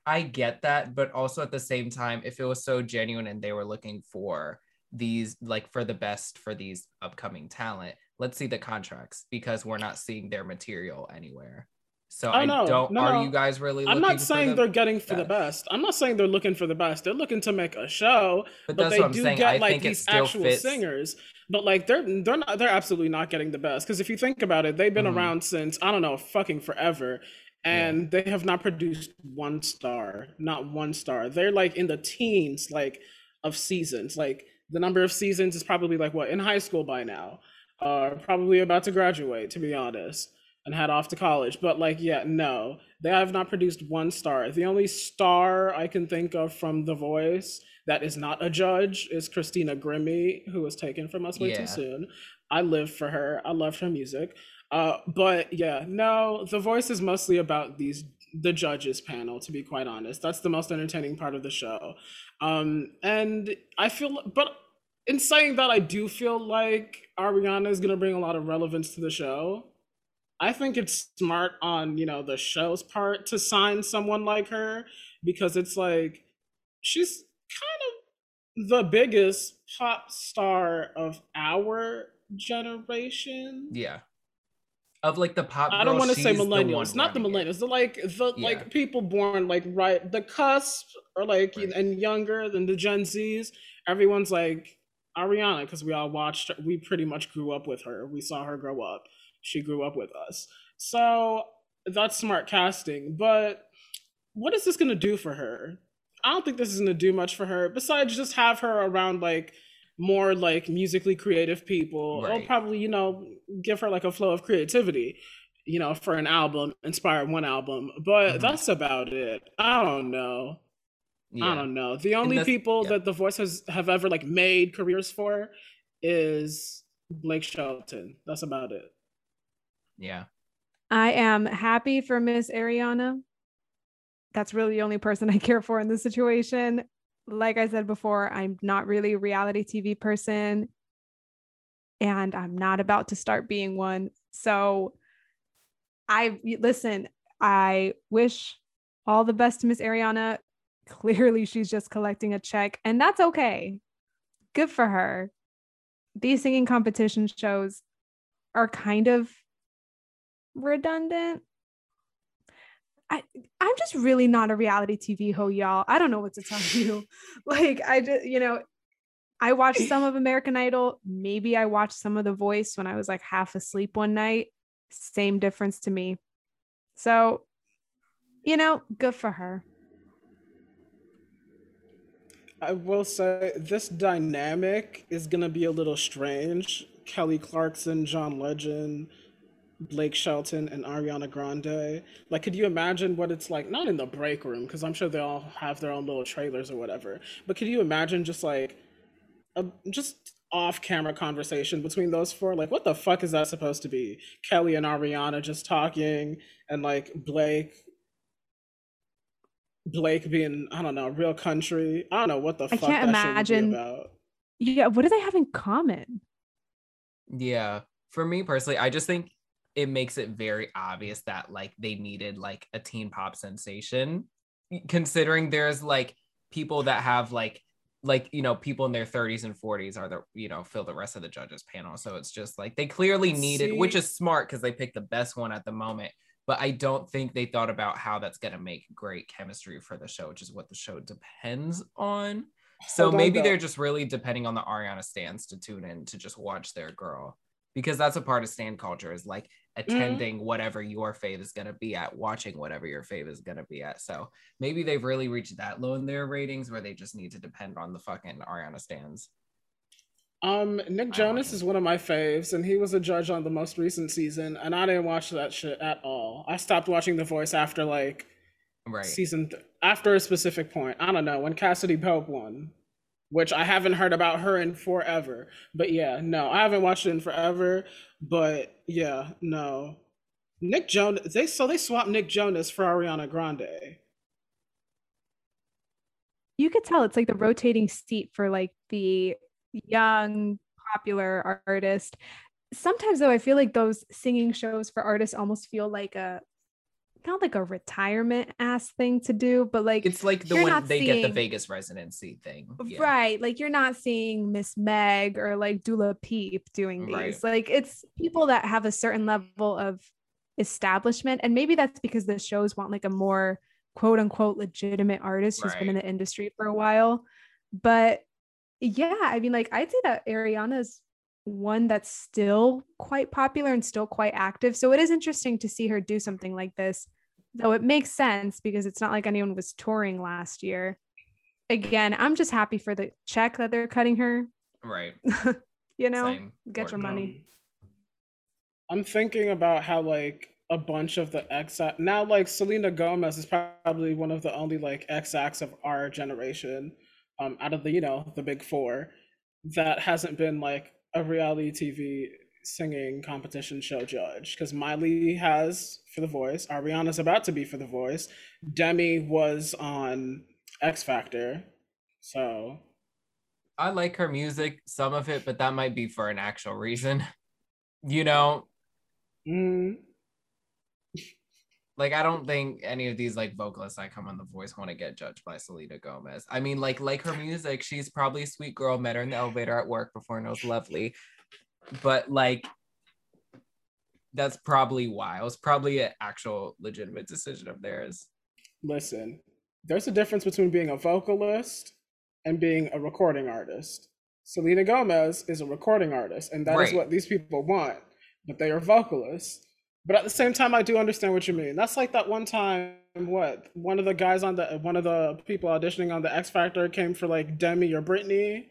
I get that, but also at the same time, if it was so genuine and they were looking for these like for the best for these upcoming talent, let's see the contracts because we're not seeing their material anywhere. So I no, don't. no, are you guys really? I'm looking not for saying they're getting for the best? I'm not saying they're looking for the best. They're looking to make a show, But but, they do saying. get I like these actual fits. singers. But like they're they're not they're absolutely not getting the best because if you think about it, they've been Mhm. around since I don't know fucking forever, and they have not produced one star, not one star. They're like in the teens, like of seasons. Like the number of seasons is probably like what in high school by now, uh, probably about to graduate. To be honest and head off to college. But like, yeah, no, they have not produced one star. The only star I can think of from The Voice that is not a judge is Christina Grimmie, who was taken from us way Yeah. too soon. I live for her. I love her music. Uh, but yeah, no, The Voice is mostly about these the judges panel. To be quite honest, that's the most entertaining part of the show. Um, and I feel, but in saying that, I do feel like Ariana is gonna bring a lot of relevance to the show. I think it's smart on, you know, the show's part to sign someone like her because it's like she's kind of the biggest pop star of our generation. Yeah. Of like the pop. I don't want to say millennials, not the millennials. The like the Yeah. like people born like right the cusp or like Right. and younger than the Gen Zs. Everyone's like Ariana because we all watched. her- We pretty much grew up with her. We saw her grow up. She grew up with us. So that's smart casting. But what is this gonna do for her? I don't think this is gonna do much for her. Besides, just have her around like more like musically creative people. It'll probably you know give her like a flow of creativity, you know, for an album, inspire one album. But Mhm. that's about it. I don't know. Yeah. I don't know. The only people yeah. that The Voice has have ever like made careers for is Blake Shelton. That's about it. Yeah. I am happy for Miss Ariana. That's really the only person I care for in this situation. Like I said before, I'm not really a reality TV person and I'm not about to start being one. So I listen, I wish all the best to Miss Ariana. Clearly, she's just collecting a check, and that's okay. Good for her. These singing competition shows are kind of redundant. I I'm just really not a reality TV ho, y'all. I don't know what to tell you. like I just, you know, I watched some of American Idol. Maybe I watched some of The Voice when I was like half asleep one night. Same difference to me. So, you know, good for her. I will say this dynamic is gonna be a little strange. Kelly Clarkson, John Legend, Blake Shelton, and Ariana Grande. Like, could you imagine what it's like? Not in the break room, because I'm sure they all have their own little trailers or whatever. But could you imagine just like a just off-camera conversation between those four? Like, what the fuck is that supposed to be? Kelly and Ariana just talking, and like Blake Blake being, I don't know, real country. I don't know what the I fuck can't that imagine- should be about. Yeah, what do they have in common? Yeah. For me personally, I just think it makes it very obvious that like they needed like a teen pop sensation. Considering there's like people that have like like you know people in their 30s and 40s are the you know fill the rest of the judges panel. So it's just like they clearly needed which is smart because they picked the best one at the moment. But i don't think they thought about how that's going to make great chemistry for the show which is what the show depends on. So Hold maybe they're just really depending on the Ariana stands to tune in to just watch their girl because that's a part of stand culture is like attending whatever your fave is going to be at, watching whatever your fave is going to be at. So maybe they've really reached that low in their ratings where they just need to depend on the fucking Ariana stands. Um, Nick Jonas is one of my faves, and he was a judge on the most recent season, and I didn't watch that shit at all. I stopped watching The Voice after like Right. season th- after a specific point. I don't know when Cassadee Pope won, which I haven't heard about her in forever. But yeah, no, I haven't watched it in forever. But yeah, no. Nick Jonas, they so they swapped Nick Jonas for Ariana Grande. You could tell it's like the rotating seat for like the young popular artist. Sometimes though, I feel like those singing shows for artists almost feel like a not like a retirement ass thing to do, but like it's like the one they seeing, get the Vegas residency thing. Yeah. Right. Like you're not seeing Miss Meg or like Dula Peep doing these. Right. Like it's people that have a certain level of establishment. And maybe that's because the shows want like a more quote unquote legitimate artist who's right. been in the industry for a while. But yeah, I mean, like I'd say that Ariana's one that's still quite popular and still quite active. So it is interesting to see her do something like this, though it makes sense because it's not like anyone was touring last year. Again, I'm just happy for the check that they're cutting her. Right. you know, Same. get your money. I'm thinking about how like a bunch of the X now like Selena Gomez is probably one of the only like X acts of our generation, um, out of the you know the big four, that hasn't been like a reality TV singing competition show judge because Miley has for The Voice, Ariana's about to be for The Voice, Demi was on X Factor, so. I like her music, some of it, but that might be for an actual reason. You know. Mm. Like I don't think any of these like vocalists that come on The Voice want to get judged by Selena Gomez. I mean, like like her music, she's probably a sweet girl. Met her in the elevator at work before and it was lovely, but like that's probably why it was probably an actual legitimate decision of theirs. Listen, there's a difference between being a vocalist and being a recording artist. Selena Gomez is a recording artist, and that right. is what these people want, but they are vocalists. But at the same time, I do understand what you mean. That's like that one time, what one of the guys on the one of the people auditioning on the X Factor came for like Demi or Britney.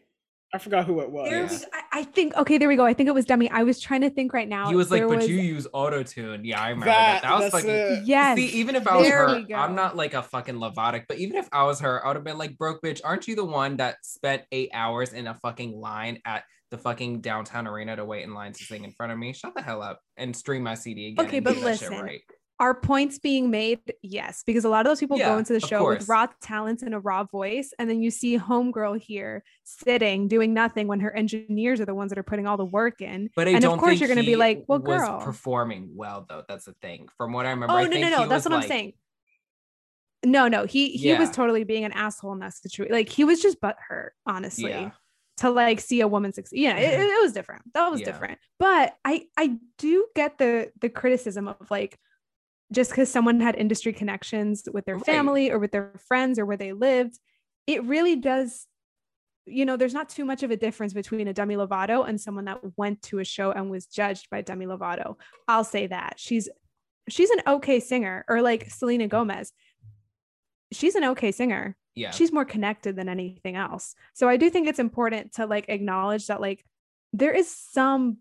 I forgot who it was. was I, think okay, there we go. I think it was Demi. I was trying to think right now. He was like, "But was... you use auto tune." Yeah, I remember that. That, that was fucking. It. Yes. See, even if I was her, I'm not like a fucking Lovatic, but even if I was her, I would have been like, "Broke bitch, aren't you the one that spent eight hours in a fucking line at the fucking downtown arena to wait in line to sing in front of me. Shut the hell up and stream my CD again. Okay, but listen, right. Are points being made? Yes, because a lot of those people yeah, go into the show with raw talents and a raw voice, and then you see homegirl here sitting doing nothing when her engineers are the ones that are putting all the work in. But I and of course you're going to be like, "Well, girl, performing well though." That's the thing. From what I remember, oh I no, no, no, that's what like, I'm saying. No, no, he he yeah. was totally being an asshole in that situation. Like he was just butthurt, honestly. Yeah to like see a woman succeed. Yeah, mm-hmm. it, it was different. That was yeah. different. But I I do get the the criticism of like just because someone had industry connections with their right. family or with their friends or where they lived, it really does. You know, there's not too much of a difference between a Demi Lovato and someone that went to a show and was judged by Demi Lovato. I'll say that she's she's an okay singer, or like Selena Gomez. She's an okay singer yeah she's more connected than anything else so i do think it's important to like acknowledge that like there is some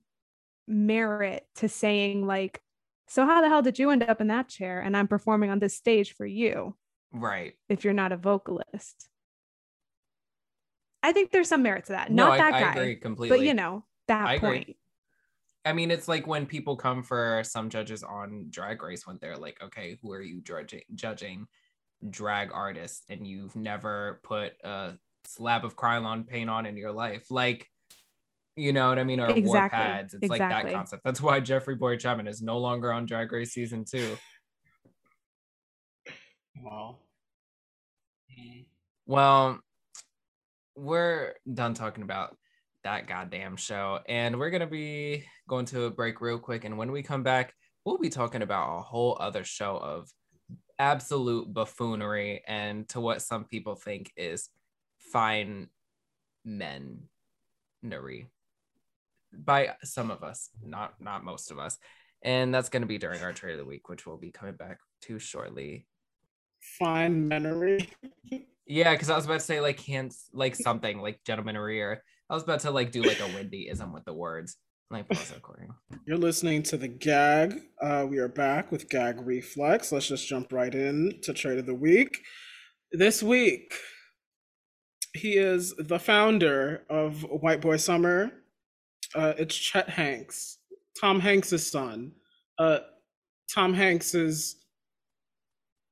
merit to saying like so how the hell did you end up in that chair and i'm performing on this stage for you right if you're not a vocalist i think there's some merit to that no, not that I, guy I agree completely but you know that I point agree. I mean, it's like when people come for some judges on Drag Race when they're like, okay, who are you judging? Judging, drag artists? and you've never put a slab of Krylon paint on in your life. Like, you know what I mean? Or exactly. war pads. It's exactly. like that concept. That's why Jeffrey Bowyer-Chapman is no longer on Drag Race season two. Wow. Hmm. Well, we're done talking about that goddamn show. And we're going to be going to a break real quick. And when we come back, we'll be talking about a whole other show of absolute buffoonery and to what some people think is fine men. menery by some of us, not not most of us. And that's going to be during our trade of the week, which we'll be coming back to shortly. Fine menery. yeah, because I was about to say like hands, like something like gentlemanry, or I was about to like do like a windy ism with the words. Like pause recording. You're listening to the gag. Uh, we are back with Gag Reflex. Let's just jump right in to trade of the week. This week, he is the founder of White Boy Summer. Uh, it's Chet Hanks, Tom Hanks's son. Uh, Tom Hanks's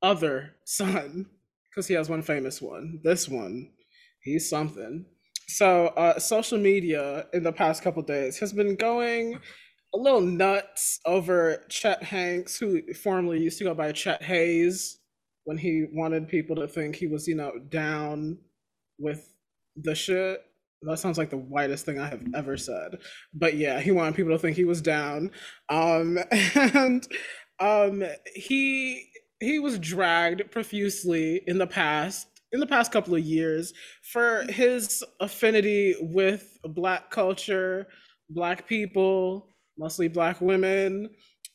other son, because he has one famous one. This one, he's something. So, uh, social media in the past couple days has been going a little nuts over Chet Hanks, who formerly used to go by Chet Haze, when he wanted people to think he was, you know, down with the shit. That sounds like the whitest thing I have ever said. But yeah, he wanted people to think he was down. Um, and um, he he was dragged profusely in the past in the past couple of years for his affinity with black culture, black people, mostly black women.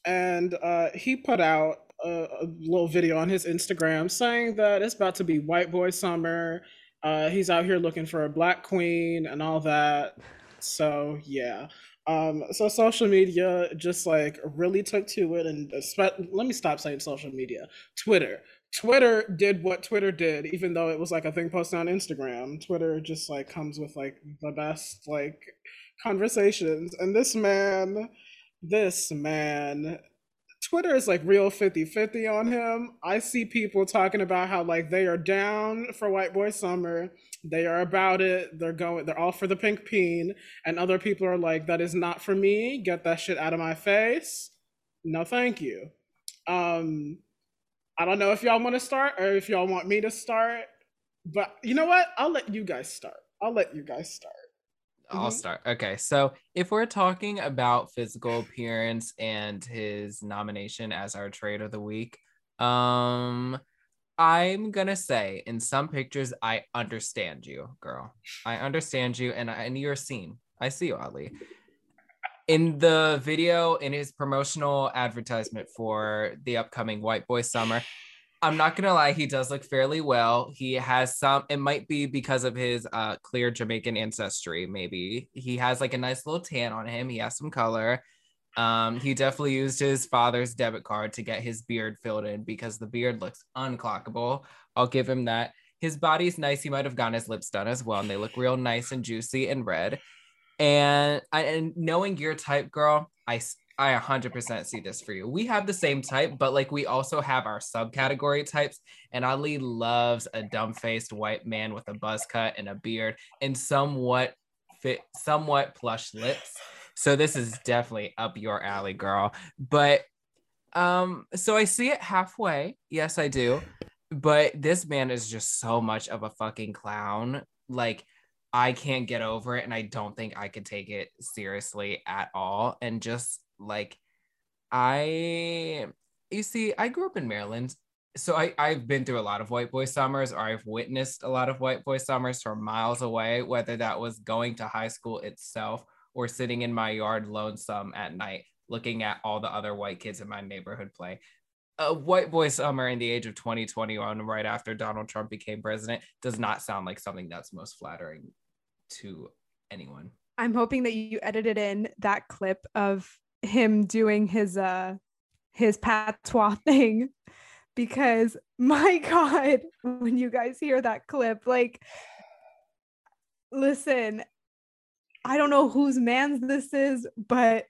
And uh, he put out a, a, little video on his Instagram saying that it's about to be white boy summer. Uh, he's out here looking for a black queen and all that. So, yeah. Um, so social media just like really took to it, and spe- let me stop saying social media. Twitter, Twitter did what Twitter did, even though it was like a thing posted on Instagram. Twitter just like comes with like the best like conversations, and this man, this man Twitter is like real 50 50 on him. I see people talking about how like they are down for White Boy Summer. They are about it. They're going, they're all for the pink peen. And other people are like, that is not for me. Get that shit out of my face. No, thank you. Um, I don't know if y'all want to start or if y'all want me to start. But you know what? I'll let you guys start. I'll let you guys start. I'll mm-hmm. start. Okay. So if we're talking about physical appearance and his nomination as our trade of the week, um, I'm gonna say in some pictures, I understand you, girl. I understand you, and I, and you're seen. I see you, Ali. In the video, in his promotional advertisement for the upcoming White Boy Summer, I'm not gonna lie, he does look fairly well. He has some. It might be because of his uh, clear Jamaican ancestry. Maybe he has like a nice little tan on him. He has some color. Um, he definitely used his father's debit card to get his beard filled in because the beard looks unclockable. I'll give him that. His body's nice. He might have gotten his lips done as well, and they look real nice and juicy and red. And and knowing your type, girl, I I 100% see this for you. We have the same type, but like we also have our subcategory types. And Ali loves a dumb faced white man with a buzz cut and a beard and somewhat fit, somewhat plush lips. So this is definitely up your alley, girl. But um, so I see it halfway. Yes, I do. But this man is just so much of a fucking clown. Like, I can't get over it, and I don't think I could take it seriously at all. And just like I you see, I grew up in Maryland. So I, I've been through a lot of white boy summers, or I've witnessed a lot of white boy summers from miles away, whether that was going to high school itself or sitting in my yard lonesome at night, looking at all the other white kids in my neighborhood play. A white boy summer in the age of 2021, right after Donald Trump became president, does not sound like something that's most flattering to anyone. I'm hoping that you edited in that clip of him doing his uh his patois thing because my god when you guys hear that clip like listen i don't know whose man's this is but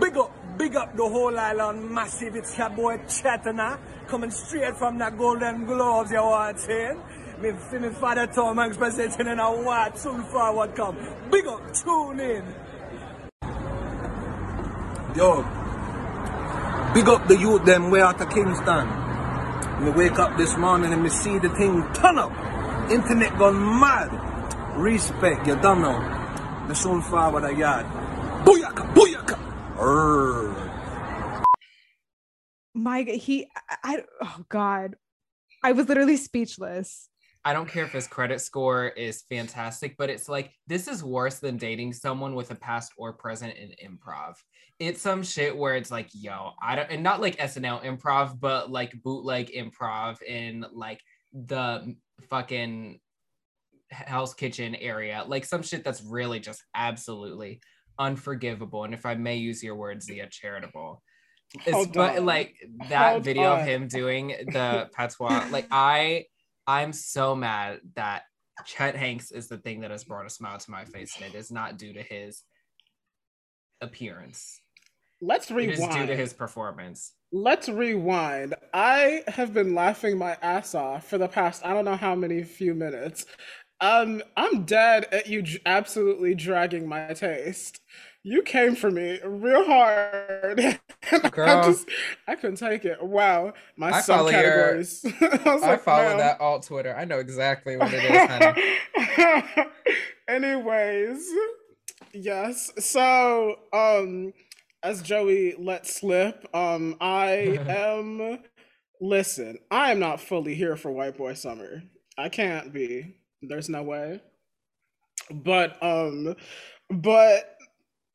big up big up the whole island massive. It's your boy Chetana coming straight from the golden gloves you want saying? Me me father Tom Hanks presenting in a what soon forward come. Big up tune in Yo, big up the youth them way out of Kingston. Me wake up this morning and me see the thing turn up. Internet gone mad. Respect, you don't know. The soon forward a yard. Booyaka, booyaka. My he I oh god. I was literally speechless. I don't care if his credit score is fantastic, but it's like this is worse than dating someone with a past or present in improv. It's some shit where it's like, yo, I don't, and not like SNL improv, but like bootleg improv in like the fucking Hell's Kitchen area, like some shit that's really just absolutely unforgivable. And if I may use your words, Zia, charitable. It's, but like that Hold video on. of him doing the patois, like I I'm so mad that Chet Hanks is the thing that has brought a smile to my face, and it is not due to his appearance. Let's rewind. It is due to his performance. Let's rewind. I have been laughing my ass off for the past I don't know how many few minutes Um, I'm dead at you absolutely dragging my taste. You came for me real hard. I Girl. just I couldn't take it. Wow. My I subcategories. I, was I like, follow "Ma'am." that alt Twitter. I know exactly what it is, honey. Anyways, yes. So, um, as Joey let slip, um, I am. Listen, I am not fully here for White Boy Summer. I can't be. There's no way. But um, but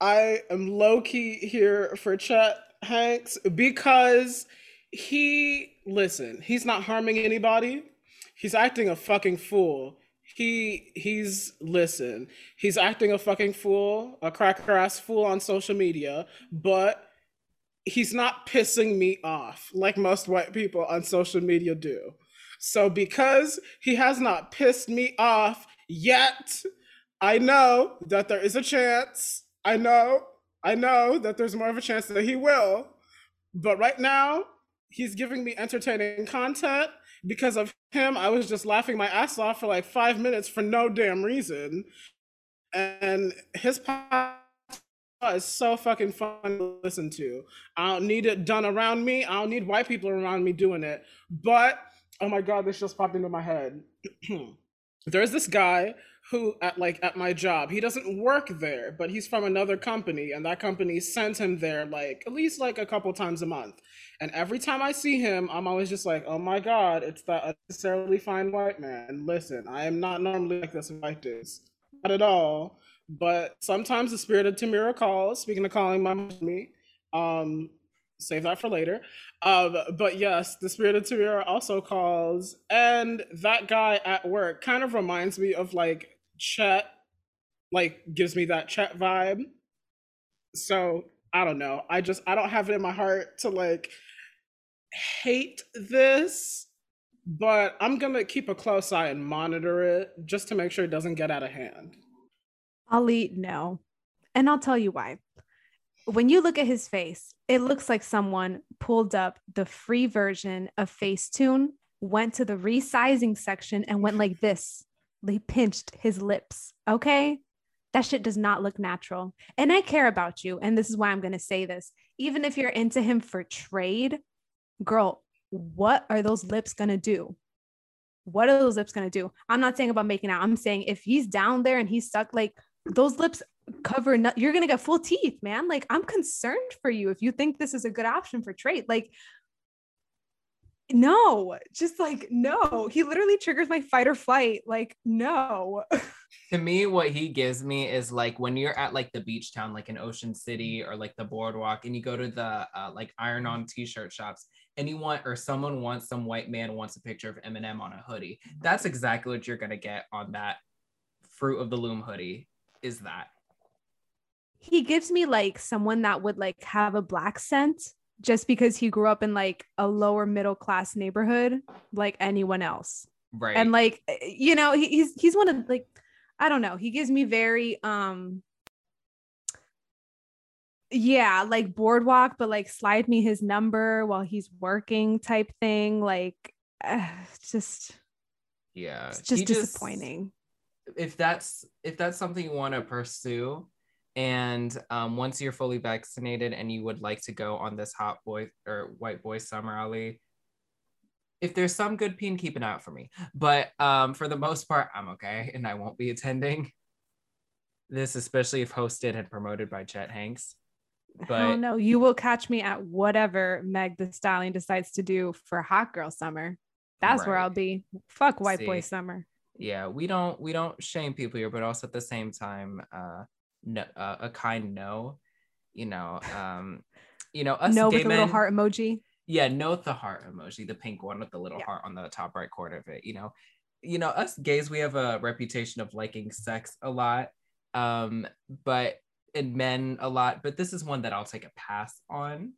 I am low key here for Chet Hanks because he listen. He's not harming anybody. He's acting a fucking fool. He he's listen. He's acting a fucking fool, a cracker ass fool on social media, but he's not pissing me off like most white people on social media do. So because he has not pissed me off yet, I know that there is a chance. I know, I know that there's more of a chance that he will. But right now, he's giving me entertaining content. Because of him, I was just laughing my ass off for like five minutes for no damn reason. And his podcast is so fucking fun to listen to. I don't need it done around me. I don't need white people around me doing it. But oh my god, this just popped into my head. There's this guy who at like at my job, he doesn't work there, but he's from another company, and that company sends him there like at least like a couple times a month. And every time I see him, I'm always just like, oh my god, it's that unnecessarily fine white man. Listen, I am not normally like this white dudes. Not at all. But sometimes the spirit of Tamira calls. Speaking of calling my mommy, um, save that for later. Um, but yes, the spirit of Tamira also calls, and that guy at work kind of reminds me of like Chet, like gives me that Chet vibe. So I don't know. I just I don't have it in my heart to like hate this, but I'm gonna keep a close eye and monitor it just to make sure it doesn't get out of hand. Ali, no. And I'll tell you why. When you look at his face, it looks like someone pulled up the free version of Facetune, went to the resizing section, and went like this. They pinched his lips. Okay. That shit does not look natural. And I care about you. And this is why I'm going to say this. Even if you're into him for trade, girl, what are those lips going to do? What are those lips going to do? I'm not saying about making out. I'm saying if he's down there and he's stuck, like those lips cover, no- you're going to get full teeth, man. Like I'm concerned for you if you think this is a good option for trade. Like, no, just like, no. He literally triggers my fight or flight. Like, no. to me what he gives me is like when you're at like the beach town like in ocean city or like the boardwalk and you go to the uh, like iron on t-shirt shops and you want or someone wants some white man wants a picture of eminem on a hoodie that's exactly what you're gonna get on that fruit of the loom hoodie is that he gives me like someone that would like have a black scent just because he grew up in like a lower middle class neighborhood like anyone else. Right. And like eh, you know he, he's he's one of like i don't know. He gives me very um yeah like boardwalk but like slide me his number while he's working type thing. Like uh, just yeah. it's just he disappointing. If that's if that's something you want to pursue and um, once you're fully vaccinated and you would like to go on this hot boy or white boy summer alley if there's some good peen keep an eye out for me. But um, for the most part i'm okay and i won't be attending. This especially if hosted and promoted by chet hanks. But oh no you will catch me at whatever meg the stallion decides to do for hot girl summer. That's where i'll be. Fuck white boy summer. yeah we don't we don't shame people here but also at the same time uh no uh, a kind no you know um you know us no with a little heart emoji? Yeah no with the heart emoji the pink one with the little Yeah. heart on the top right corner of it you know. You know us gays we have a reputation of liking sex a lot um but in men a lot but this is one that i'll take a pass on.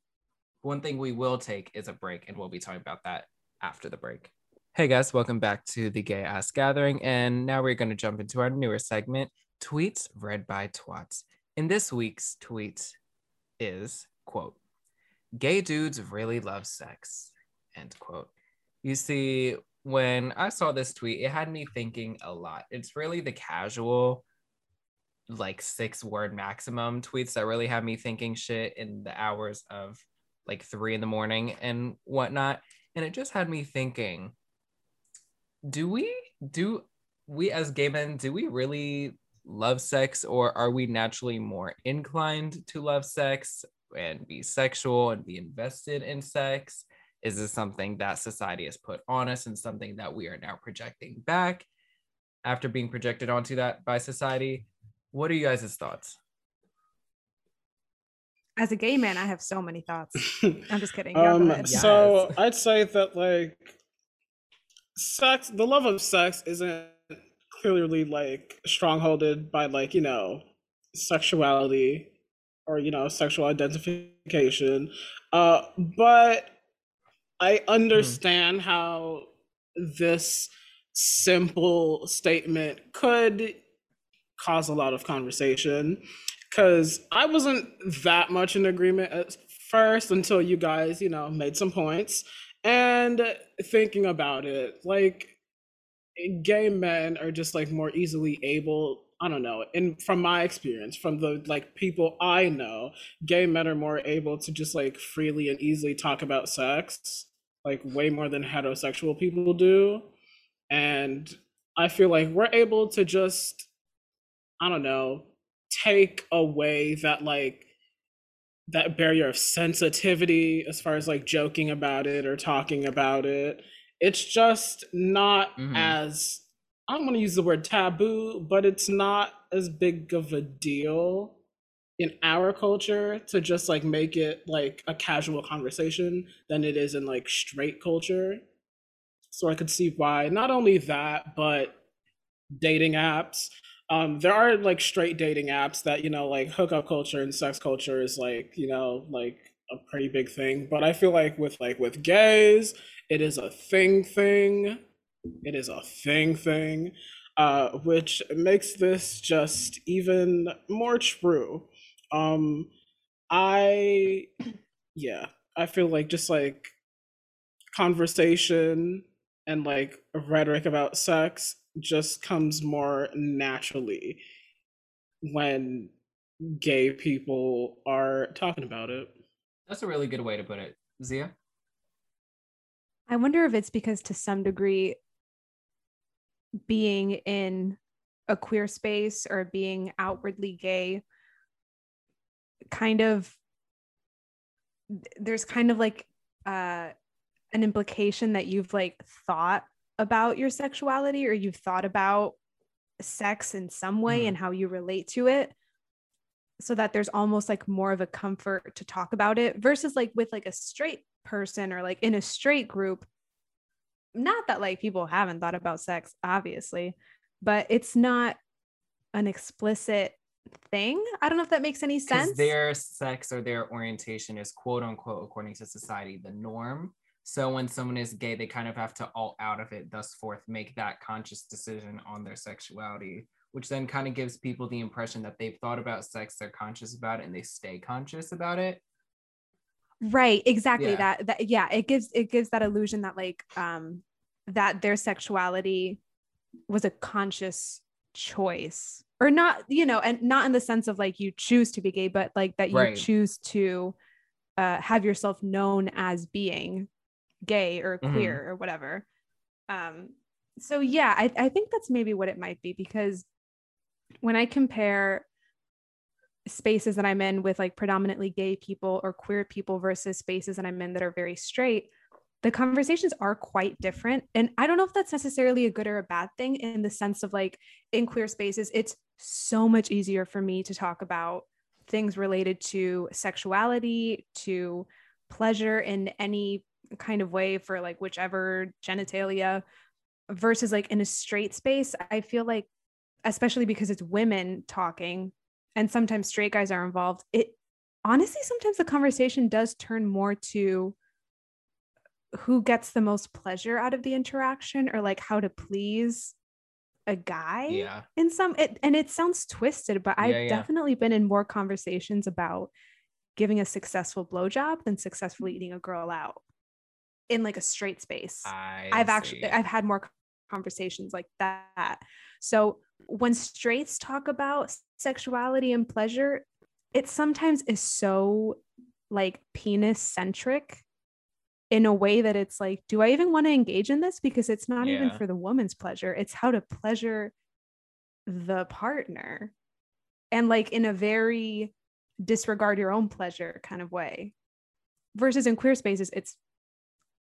One thing we will take is a break and we'll be talking about that after the break. Hey guys welcome back to the gay ass gathering and now we're going to jump into our newer segment tweets read by twats in this week's tweet is quote gay dudes really love sex end quote you see when I saw this tweet, it had me thinking a lot. It's really the casual, like six word maximum tweets that really have me thinking shit in the hours of like three in the morning and whatnot. And it just had me thinking do we, do we as gay men, do we really love sex or are we naturally more inclined to love sex and be sexual and be invested in sex? Is this something that society has put on us and something that we are now projecting back after being projected onto that by society? What are you guys' thoughts? As a gay man, I have so many thoughts. I'm just kidding. Um, ahead. so Yes. I'd say that like sex, the love of sex isn't clearly like strongholded by like you know sexuality or you know sexual identification. Uh, but I understand how this simple statement could cause a lot of conversation because I wasn't that much in agreement at first until you guys, you know, made some points. And thinking about it, like gay men are just like more easily able, I don't know, and from my experience, from the like people I know, gay men are more able to just like freely and easily talk about sex, like way more than heterosexual people do. And I feel like we're able to just I don't know, take away that like that barrier of sensitivity as far as like joking about it or talking about it. It's just not Mhm. as I don't want to use the word taboo, but it's not as big of a deal in our culture to just like make it like a casual conversation than it is in like straight culture. So I could see why not only that, but dating apps um there are like straight dating apps that you know like hookup culture and sex culture is like you know like a pretty big thing but i feel like with like with gays it is a thing thing it is a thing thing uh which makes this just even more true um i yeah i feel like just like conversation and like rhetoric about sex just comes more naturally when gay people are talking about it. That's a really good way to put it. Zia? I wonder if it's because to some degree being in a queer space or being outwardly gay kind of there's kind of like uh an implication that you've like thought about your sexuality or you've thought about sex in some way Mhm. and how you relate to it so that there's almost like more of a comfort to talk about it versus like with like a straight person or like in a straight group not that like people haven't thought about sex obviously but it's not an explicit thing i don't know if that makes any sense their sex or their orientation is quote unquote, according to society, the norm. So when someone is gay, they kind of have to alt out of it, thus forth, make that conscious decision on their sexuality, which then kind of gives people the impression that they've thought about sex, they're conscious about it, and they stay conscious about it. Right exactly Yeah. that that yeah it gives it gives that illusion that like um that their sexuality was a conscious choice or not you know and not in the sense of like you choose to be gay but like that you Right. choose to uh, have yourself known as being gay or Mhm. queer or whatever um so yeah I, I think that's maybe what it might be because when i compare spaces that i'm in with like predominantly gay people or queer people versus spaces that i'm in that are very straight the conversations are quite different. And i don't know if that's necessarily a good or a bad thing in the sense of like in queer spaces it's so much easier for me to talk about things related to sexuality to pleasure in any kind of way for like whichever genitalia versus like in a straight space i feel like especially because it's women talking and sometimes straight guys are involved it honestly sometimes the conversation does turn more to who gets the most pleasure out of the interaction or like how to please a guy Yeah. in some it and it sounds twisted but i've Yeah, yeah. definitely been in more conversations about giving a successful blowjob than successfully mm-hmm. eating a girl out in like a straight space. I I've actually. I've had more conversations like that. So when straights talk about sexuality and pleasure, it sometimes is so like penis centric in a way that it's like, do I even want to engage in this? Because it's not even for the woman's pleasure, it's how to pleasure the partner. And like in a very disregard your own pleasure kind of way. Versus in queer spaces, it's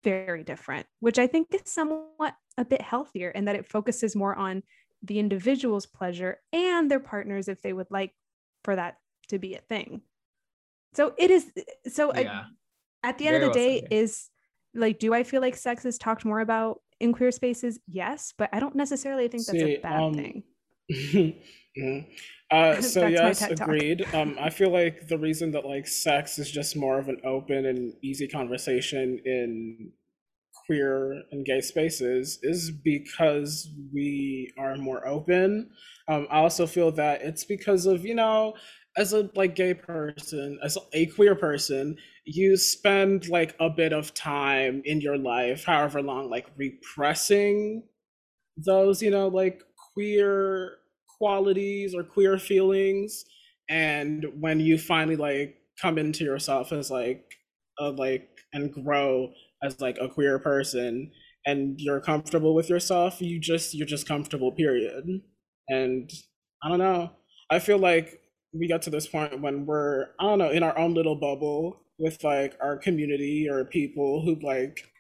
very different, which I think is somewhat a bit healthier in that it focuses more on the individual's pleasure and their partners if they would like for that to be a thing. So it is so yeah. at the end Very of the well day said. is like do I feel like sex is talked more about in queer spaces? Yes, but I don't necessarily think that's See, a bad um, thing. Mhm. Uh, so yes, agreed. Um, I feel like the reason that like sex is just more of an open and easy conversation in queer and gay spaces is because we are more open. Um, I also feel that it's because of you know, as a like gay person, as a queer person, you spend like a bit of time in your life, however long, like repressing those you know like queer qualities or queer feelings and when you finally like come into yourself as like a like and grow as like a queer person and you're comfortable with yourself you just you're just comfortable period. And i don't know. I feel like we got to this point when we're i don't know in our own little bubble with like our community or people who like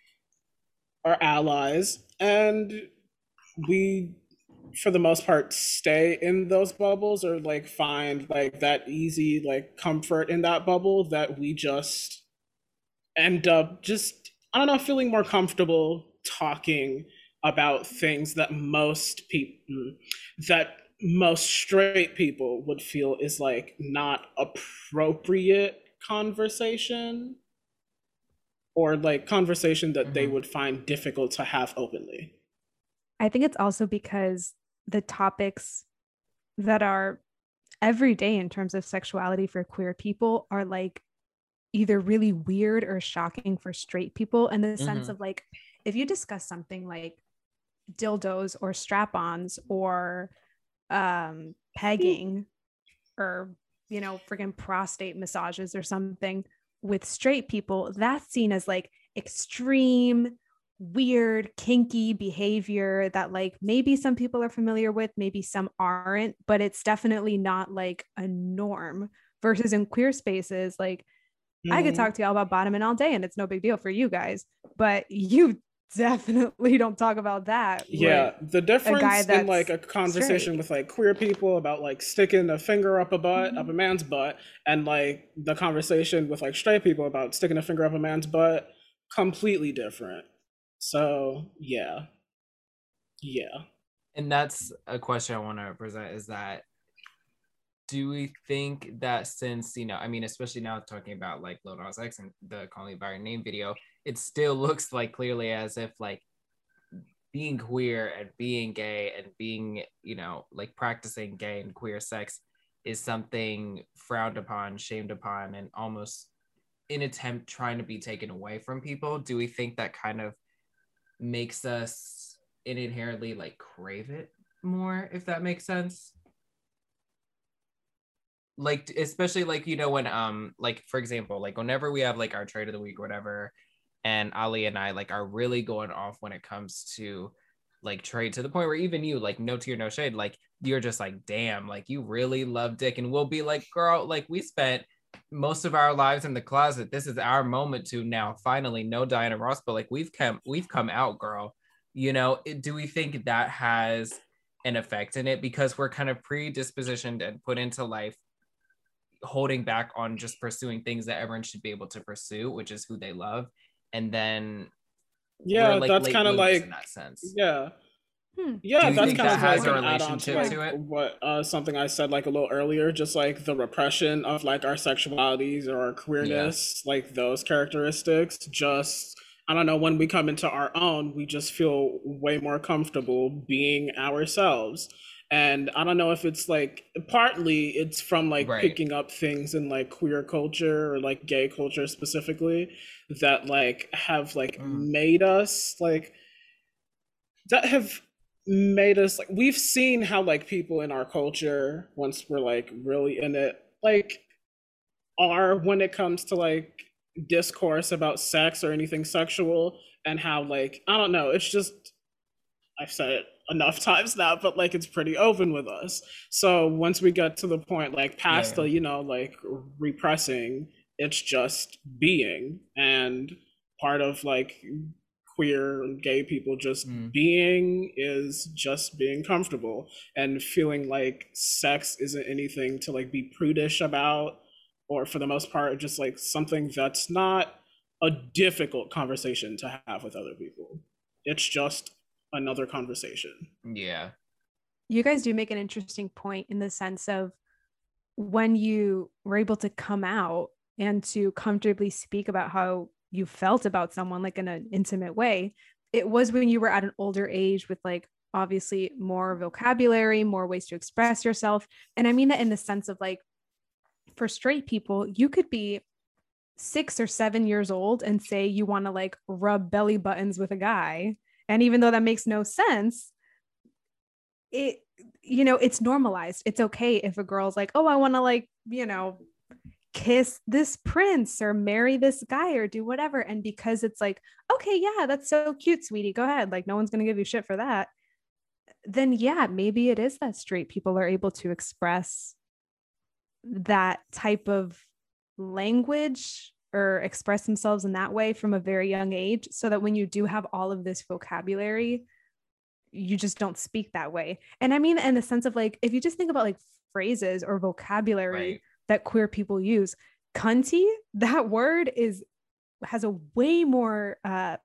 are allies. And we for the most part stay in those bubbles or like find like that easy like comfort in that bubble that we just end up just i don't know feeling more comfortable talking about things that most people that most straight people would feel is like not appropriate conversation or like conversation that they Mhm. would find difficult to have openly I think it's also because the topics that are every day in terms of sexuality for queer people are like either really weird or shocking for straight people in the sense Mhm. of like if you discuss something like dildos or strap-ons or um pegging or you know friggin' prostate massages or something with straight people that's seen as like extreme weird kinky behavior that like maybe some people are familiar with maybe some aren't but it's definitely not like a norm versus in queer spaces like i could Mhm. talk to y'all about bottoming all day and it's no big deal for you guys but you definitely don't talk about that Yeah, the difference in like a conversation straight. with like queer people about like sticking a finger up a butt, up Mhm. a man's butt, and like the conversation with like straight people about sticking a finger up a man's butt, completely different. So yeah, yeah. and that's a question I want to present is that do we think that since you know I mean especially now talking about like Lil Nas X and the Call Me by Your Name video it still looks like clearly as if like being queer and being gay and being you know like practicing gay and queer sex is something frowned upon shamed upon and almost in attempt trying to be taken away from people. Do we think that kind of makes us inherently like crave it more if that makes sense like especially like you know when um like for example like whenever we have like our trade of the week or whatever and ali and i like are really going off when it comes to like trade to the point where even you like no tear no shade like you're just like damn like you really love dick. And we'll be like girl like we spent most of our lives in the closet. This is our moment to now finally know diana ross but like we've come we've come out girl. You know do we think that has an effect in it? Because we're kind of predispositioned and put into life holding back on just pursuing things that everyone should be able to pursue which is who they love and then Yeah, like, that's kind of like in that sense yeah. Hmm. Yeah, that's kind that of has like a an add-on to, like, to it? what uh, something I said like a little earlier, just like the repression of like our sexualities or our queerness, like those characteristics. Just I don't know when we come into our own, we just feel way more comfortable being ourselves, and i don't know if it's like partly it's from like Right. picking up things in like queer culture or like gay culture specifically that like have like Mm. made us like that have made us like we've seen how like people in our culture once we're like really in it like are when it comes to like discourse about sex or anything sexual and how like I don't know, it's just I've said it enough times now, but like it's pretty open with us. So once we get to the point like past Yeah. the, you know, like repressing, it's just being and part of like queer and gay people just Mm. being is just being comfortable and feeling like sex isn't anything to like be prudish about or for the most part just like something that's not a difficult conversation to have with other people it's just another conversation. Yeah. you guys do make an interesting point in the sense of when you were able to come out and to comfortably speak about how you felt about someone like in an intimate way it was when you were at an older age with like obviously more vocabulary more ways to express yourself. And i mean that in the sense of like for straight people you could be six or seven years old and say you want to like rub belly buttons with a guy and even though that makes no sense it you know it's normalized. It's okay if a girl's like oh i want to like you know kiss this prince or marry this guy or do whatever. And because it's like okay yeah that's so cute sweetie. Go ahead. Like no one's going to give you shit for that. Then yeah maybe it is that straight people are able to express that type of language or express themselves in that way from a very young age so that when you do have all of this vocabulary you just don't speak that way and i mean in the sense of like if you just think about like phrases or vocabulary Right. that queer people use cunty that word is has a way more uh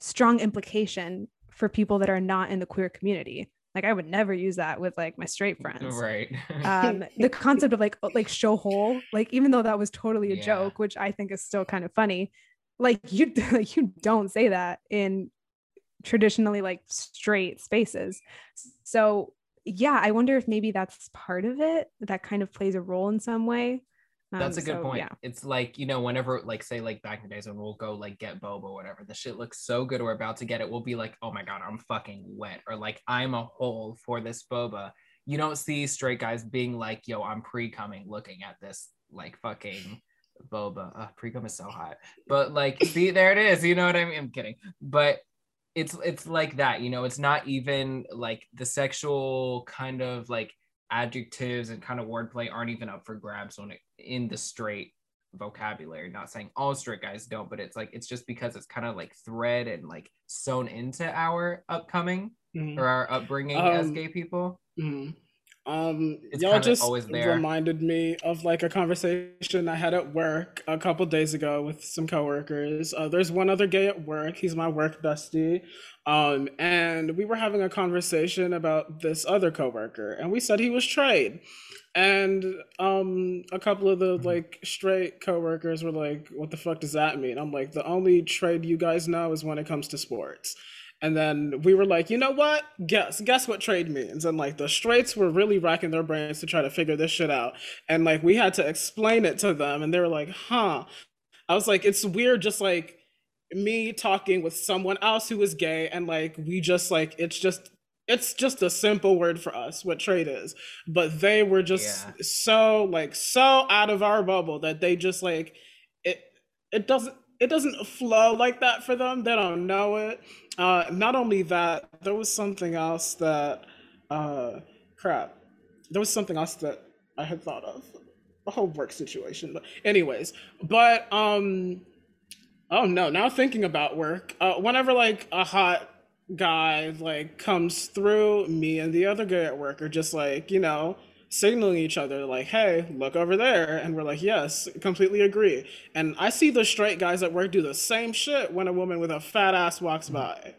strong implication for people that are not in the queer community like i would never use that with like my straight friends Right. um the concept of like like show hole like even though that was totally a Yeah. joke which i think is still kind of funny like you like you don't say that in traditionally like straight spaces so yeah i wonder if maybe that's part of it that kind of plays a role in some way That's Um, a good so, point. yeah It's like, you know, whenever, like, say, like back in the days when we'll go, like, get boba or whatever, the shit looks so good, we're about to get it. We'll be like, oh my God, I'm fucking wet. Or like, I'm a hole for this boba. You don't see straight guys being like, yo, I'm pre coming looking at this, like, fucking boba. Uh, pre cum is so hot. But, like, see, there it is. You know what I mean? I'm kidding. But, it's it's like that you know it's not even like the sexual kind of like adjectives and kind of wordplay aren't even up for grabs when it in the straight vocabulary not saying all straight guys don't but it's like it's just because it's kind of like thread and like sewn into our upcoming Mhm. or our upbringing as Um, gay people Mhm. Um, It's y'all just reminded me of like a conversation I had at work a couple days ago with some coworkers. Uh, there's one other gay at work. He's my work bestie. Um, and we were having a conversation about this other coworker, and we said he was straight. And um, a couple of the Mhm. like straight coworkers were like, "What the fuck does that mean?" I'm like, "The only trade you guys know is when it comes to sports." And then we were like, you know what? Guess guess what trade means. And like the straights were really racking their brains to try to figure this shit out. And like we had to explain it to them, and they were like, huh. I was like, it's weird, just like me talking with someone else who is gay, and like we just like it's just it's just a simple word for us what trade is. But they were just Yeah. so like so out of our bubble that they just like it it doesn't it doesn't flow like that for them. They don't know it. Uh, not only that, there was something else that, uh, crap, there was something else that I had thought of, a whole work situation. But anyways, but um, oh no, now thinking about work, uh, whenever like a hot guy like comes through, me and the other guy at work are just like you know signaling each other like hey look over there and we're like yes completely agree. And i see the straight guys at work do the same shit when a woman with a fat ass walks by.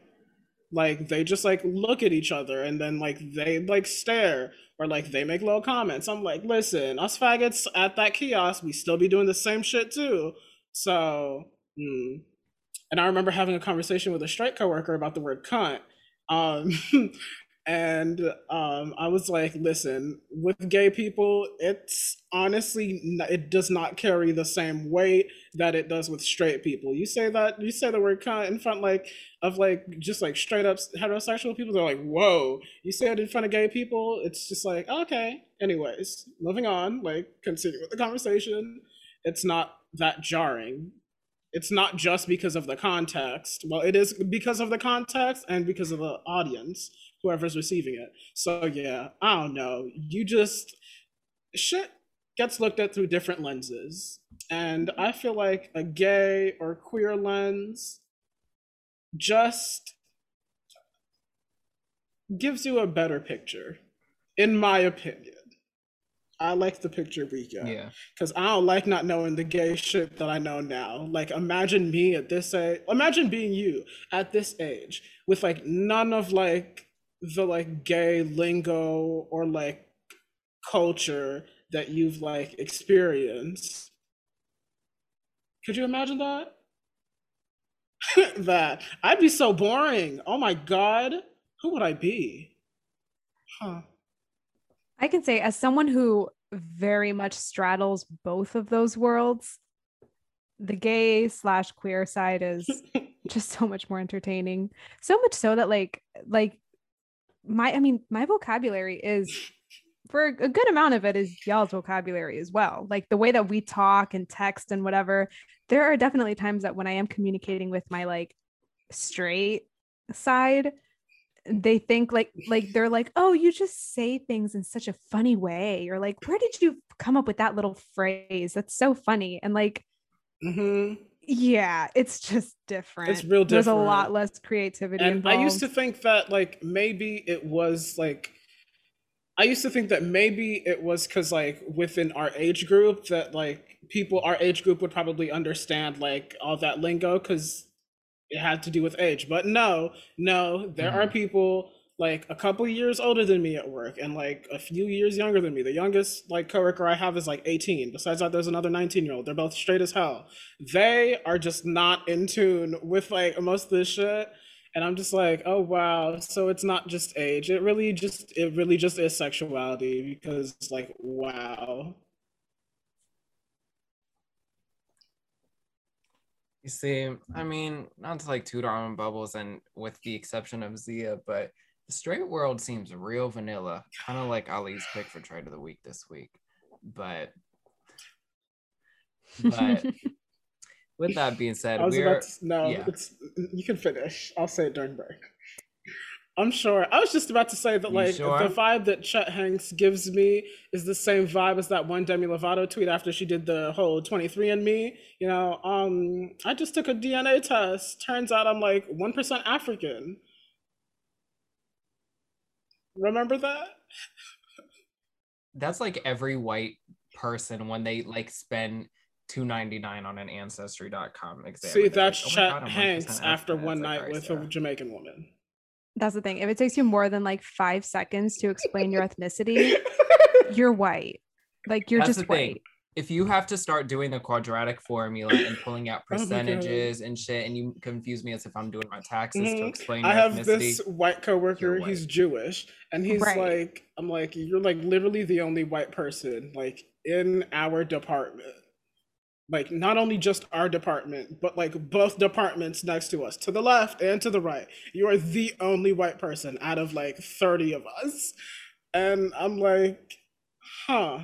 Like they just like look at each other and then like they like stare or like they make little comments. I'm like listen us faggots at that kiosk we still be doing the same shit too. So mm. and i remember having a conversation with a straight coworker about the word cunt. Um and um, I was like, listen, with gay people, it's honestly it does not carry the same weight that it does with straight people. You say that you say the word cunt in front like of like just like straight up heterosexual people, they're like, whoa. You say it in front of gay people, it's just like okay. Anyways, moving on, like continue with the conversation. It's not that jarring. It's not just because of the context. Well, it is because of the context and because of the audience whoever's receiving it. So yeah, I don't know. You just shit gets looked at through different lenses. And I feel like a gay or queer lens just gives you a better picture, in my opinion. I like the picture we get. Yeah. Because I don't like not knowing the gay shit that I know now. Like, imagine me at this age. Imagine being you at this age with like none of like the like gay lingo or like culture that you've like experienced. Could you imagine that? that I'd be so boring. Oh my god, who would I be? Huh. I can say, as someone who very much straddles both of those worlds, the gay slash queer side is just so much more entertaining. So much so that like like my I mean, my vocabulary is for a good amount of it is y'all's vocabulary as well. Like the way that we talk and text and whatever. There are definitely times that when I am communicating with my like straight side, they think like like they're like, "Oh, you just say things in such a funny way." Or like, "Where did you come up with that little phrase? That's so funny." And like mm-hmm. Yeah, it's just different. It's real different. There's a lot less creativity. And involved. I used to think that like maybe it was like I used to think that maybe it was because like within our age group that like people our age group would probably understand like all that lingo because it had to do with age. But no, no, there mm-hmm. are people like a couple years older than me at work and like a few years younger than me. The youngest like coworker I have is like 18. Besides that, there's another 19 year old. They're both straight as hell. They are just not in tune with like most of this shit. And I'm just like, oh wow. So it's not just age. It really just it really just is sexuality because like wow. You see, I mean, not to like toot our own bubbles and with the exception of Zia, but the straight world seems real vanilla, kind of like Ali's pick for trade of the week this week. But, but with that being said, we're to, no, yeah. it's you can finish. I'll say it during break. I'm sure. I was just about to say that, like, sure? the vibe that Chet Hanks gives me is the same vibe as that one Demi Lovato tweet after she did the whole 23andMe. You know, um, I just took a DNA test. Turns out I'm like 1% African. Remember that? That's like every white person when they like spend two ninety nine on an ancestry.com exam. See, that's like, oh God, Hanks after one night like, with a Jamaican woman. That's the thing. If it takes you more than like five seconds to explain your ethnicity, you're white. Like you're that's just white. Thing if you have to start doing the quadratic formula and pulling out oh percentages and shit, and you confuse me as if I'm doing my taxes mm-hmm. to explain. I have this white coworker. White. He's Jewish, and he's right. like, I'm like, you're like literally the only white person like in our department. Like not only just our department, but like both departments next to us, to the left and to the right. You are the only white person out of like 30 of us. And I'm like, huh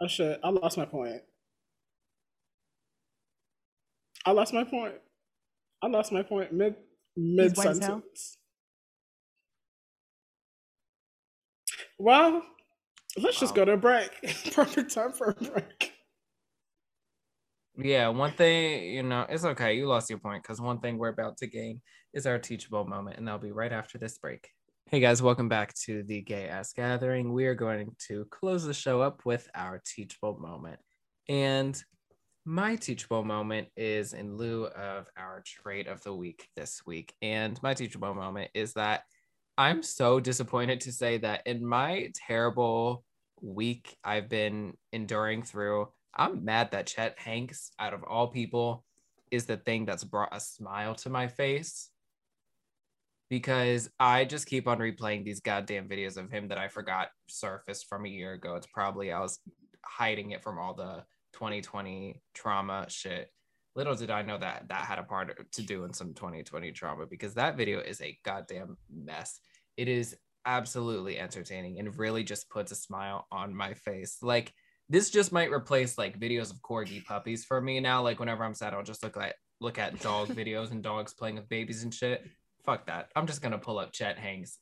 Oh shit! I lost my point. I lost my point. I lost my point mid mid sentence. Well, let's wow. just go to a break. Perfect time for a break. Yeah, one thing, you know, it's okay. You lost your point because one thing we're about to gain is our teachable moment, and that'll be right after this break. Hey guys, welcome back to the Gay Ass Gathering. We are going to close the show up with our teachable moment. And my teachable moment is in lieu of our trait of the week this week. And my teachable moment is that I'm so disappointed to say that in my terrible week I've been enduring through, I'm mad that Chet Hanks, out of all people, is the thing that's brought a smile to my face because I just keep on replaying these goddamn videos of him that I forgot surfaced from a year ago. It's probably I was hiding it from all the 2020 trauma shit. Little did I know that that had a part to do in some 2020 trauma because that video is a goddamn mess. It is absolutely entertaining and really just puts a smile on my face. Like this just might replace like videos of corgi puppies for me now. Like whenever I'm sad, I'll just look at look at dog videos and dogs playing with babies and shit. Fuck that. I'm just gonna pull up Chet Hanks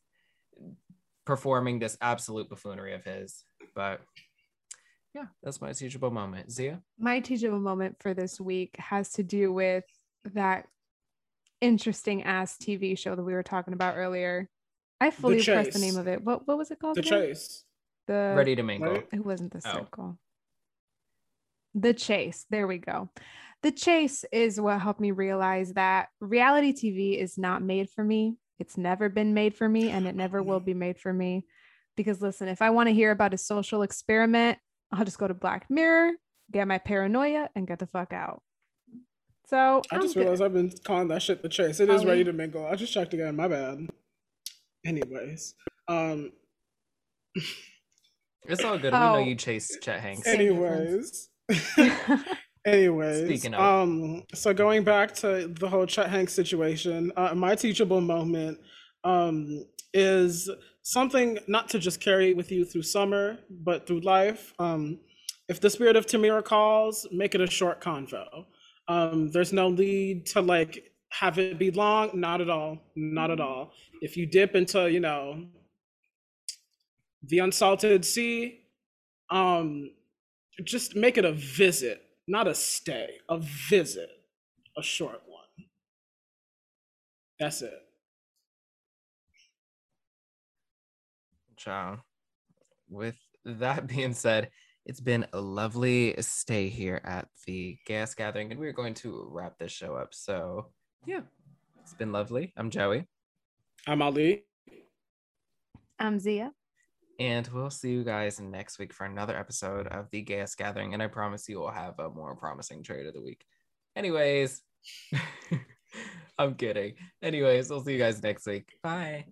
performing this absolute buffoonery of his. But yeah, that's my teachable moment. Zia? My teachable moment for this week has to do with that interesting ass TV show that we were talking about earlier. I fully pressed the name of it. What what was it called? The again? Chase. The Ready to Mingle. Right? It wasn't the oh. circle. The Chase. There we go. The Chase is what helped me realize that reality TV is not made for me. It's never been made for me and it never will be made for me. Because listen, if I want to hear about a social experiment, I'll just go to Black Mirror, get my paranoia, and get the fuck out. So I just realized I've been calling that shit the chase. It is ready to mingle. I just checked again. My bad. Anyways, um, it's all good. Oh. We know oh. you chase Chet Hanks. Anyways. Anyways, Speaking of. um, so going back to the whole Chet Hanks situation, uh, my teachable moment um, is something not to just carry with you through summer, but through life. Um, if the spirit of Tamira calls, make it a short convo. Um, there's no need to like have it be long. Not at all. Not at all. If you dip into, you know, the unsalted sea, um, just make it a visit, not a stay, a visit, a short one. That's it. Ciao. With that being said, it's been a lovely stay here at the Gay Ass Gathering, and we're going to wrap this show up. So, yeah, it's been lovely. I'm Joey. I'm Ali. I'm Zia. And we'll see you guys next week for another episode of the Gay Ass Gathering. And I promise you will have a more promising trade of the week. Anyways, I'm kidding. Anyways, we'll see you guys next week. Bye.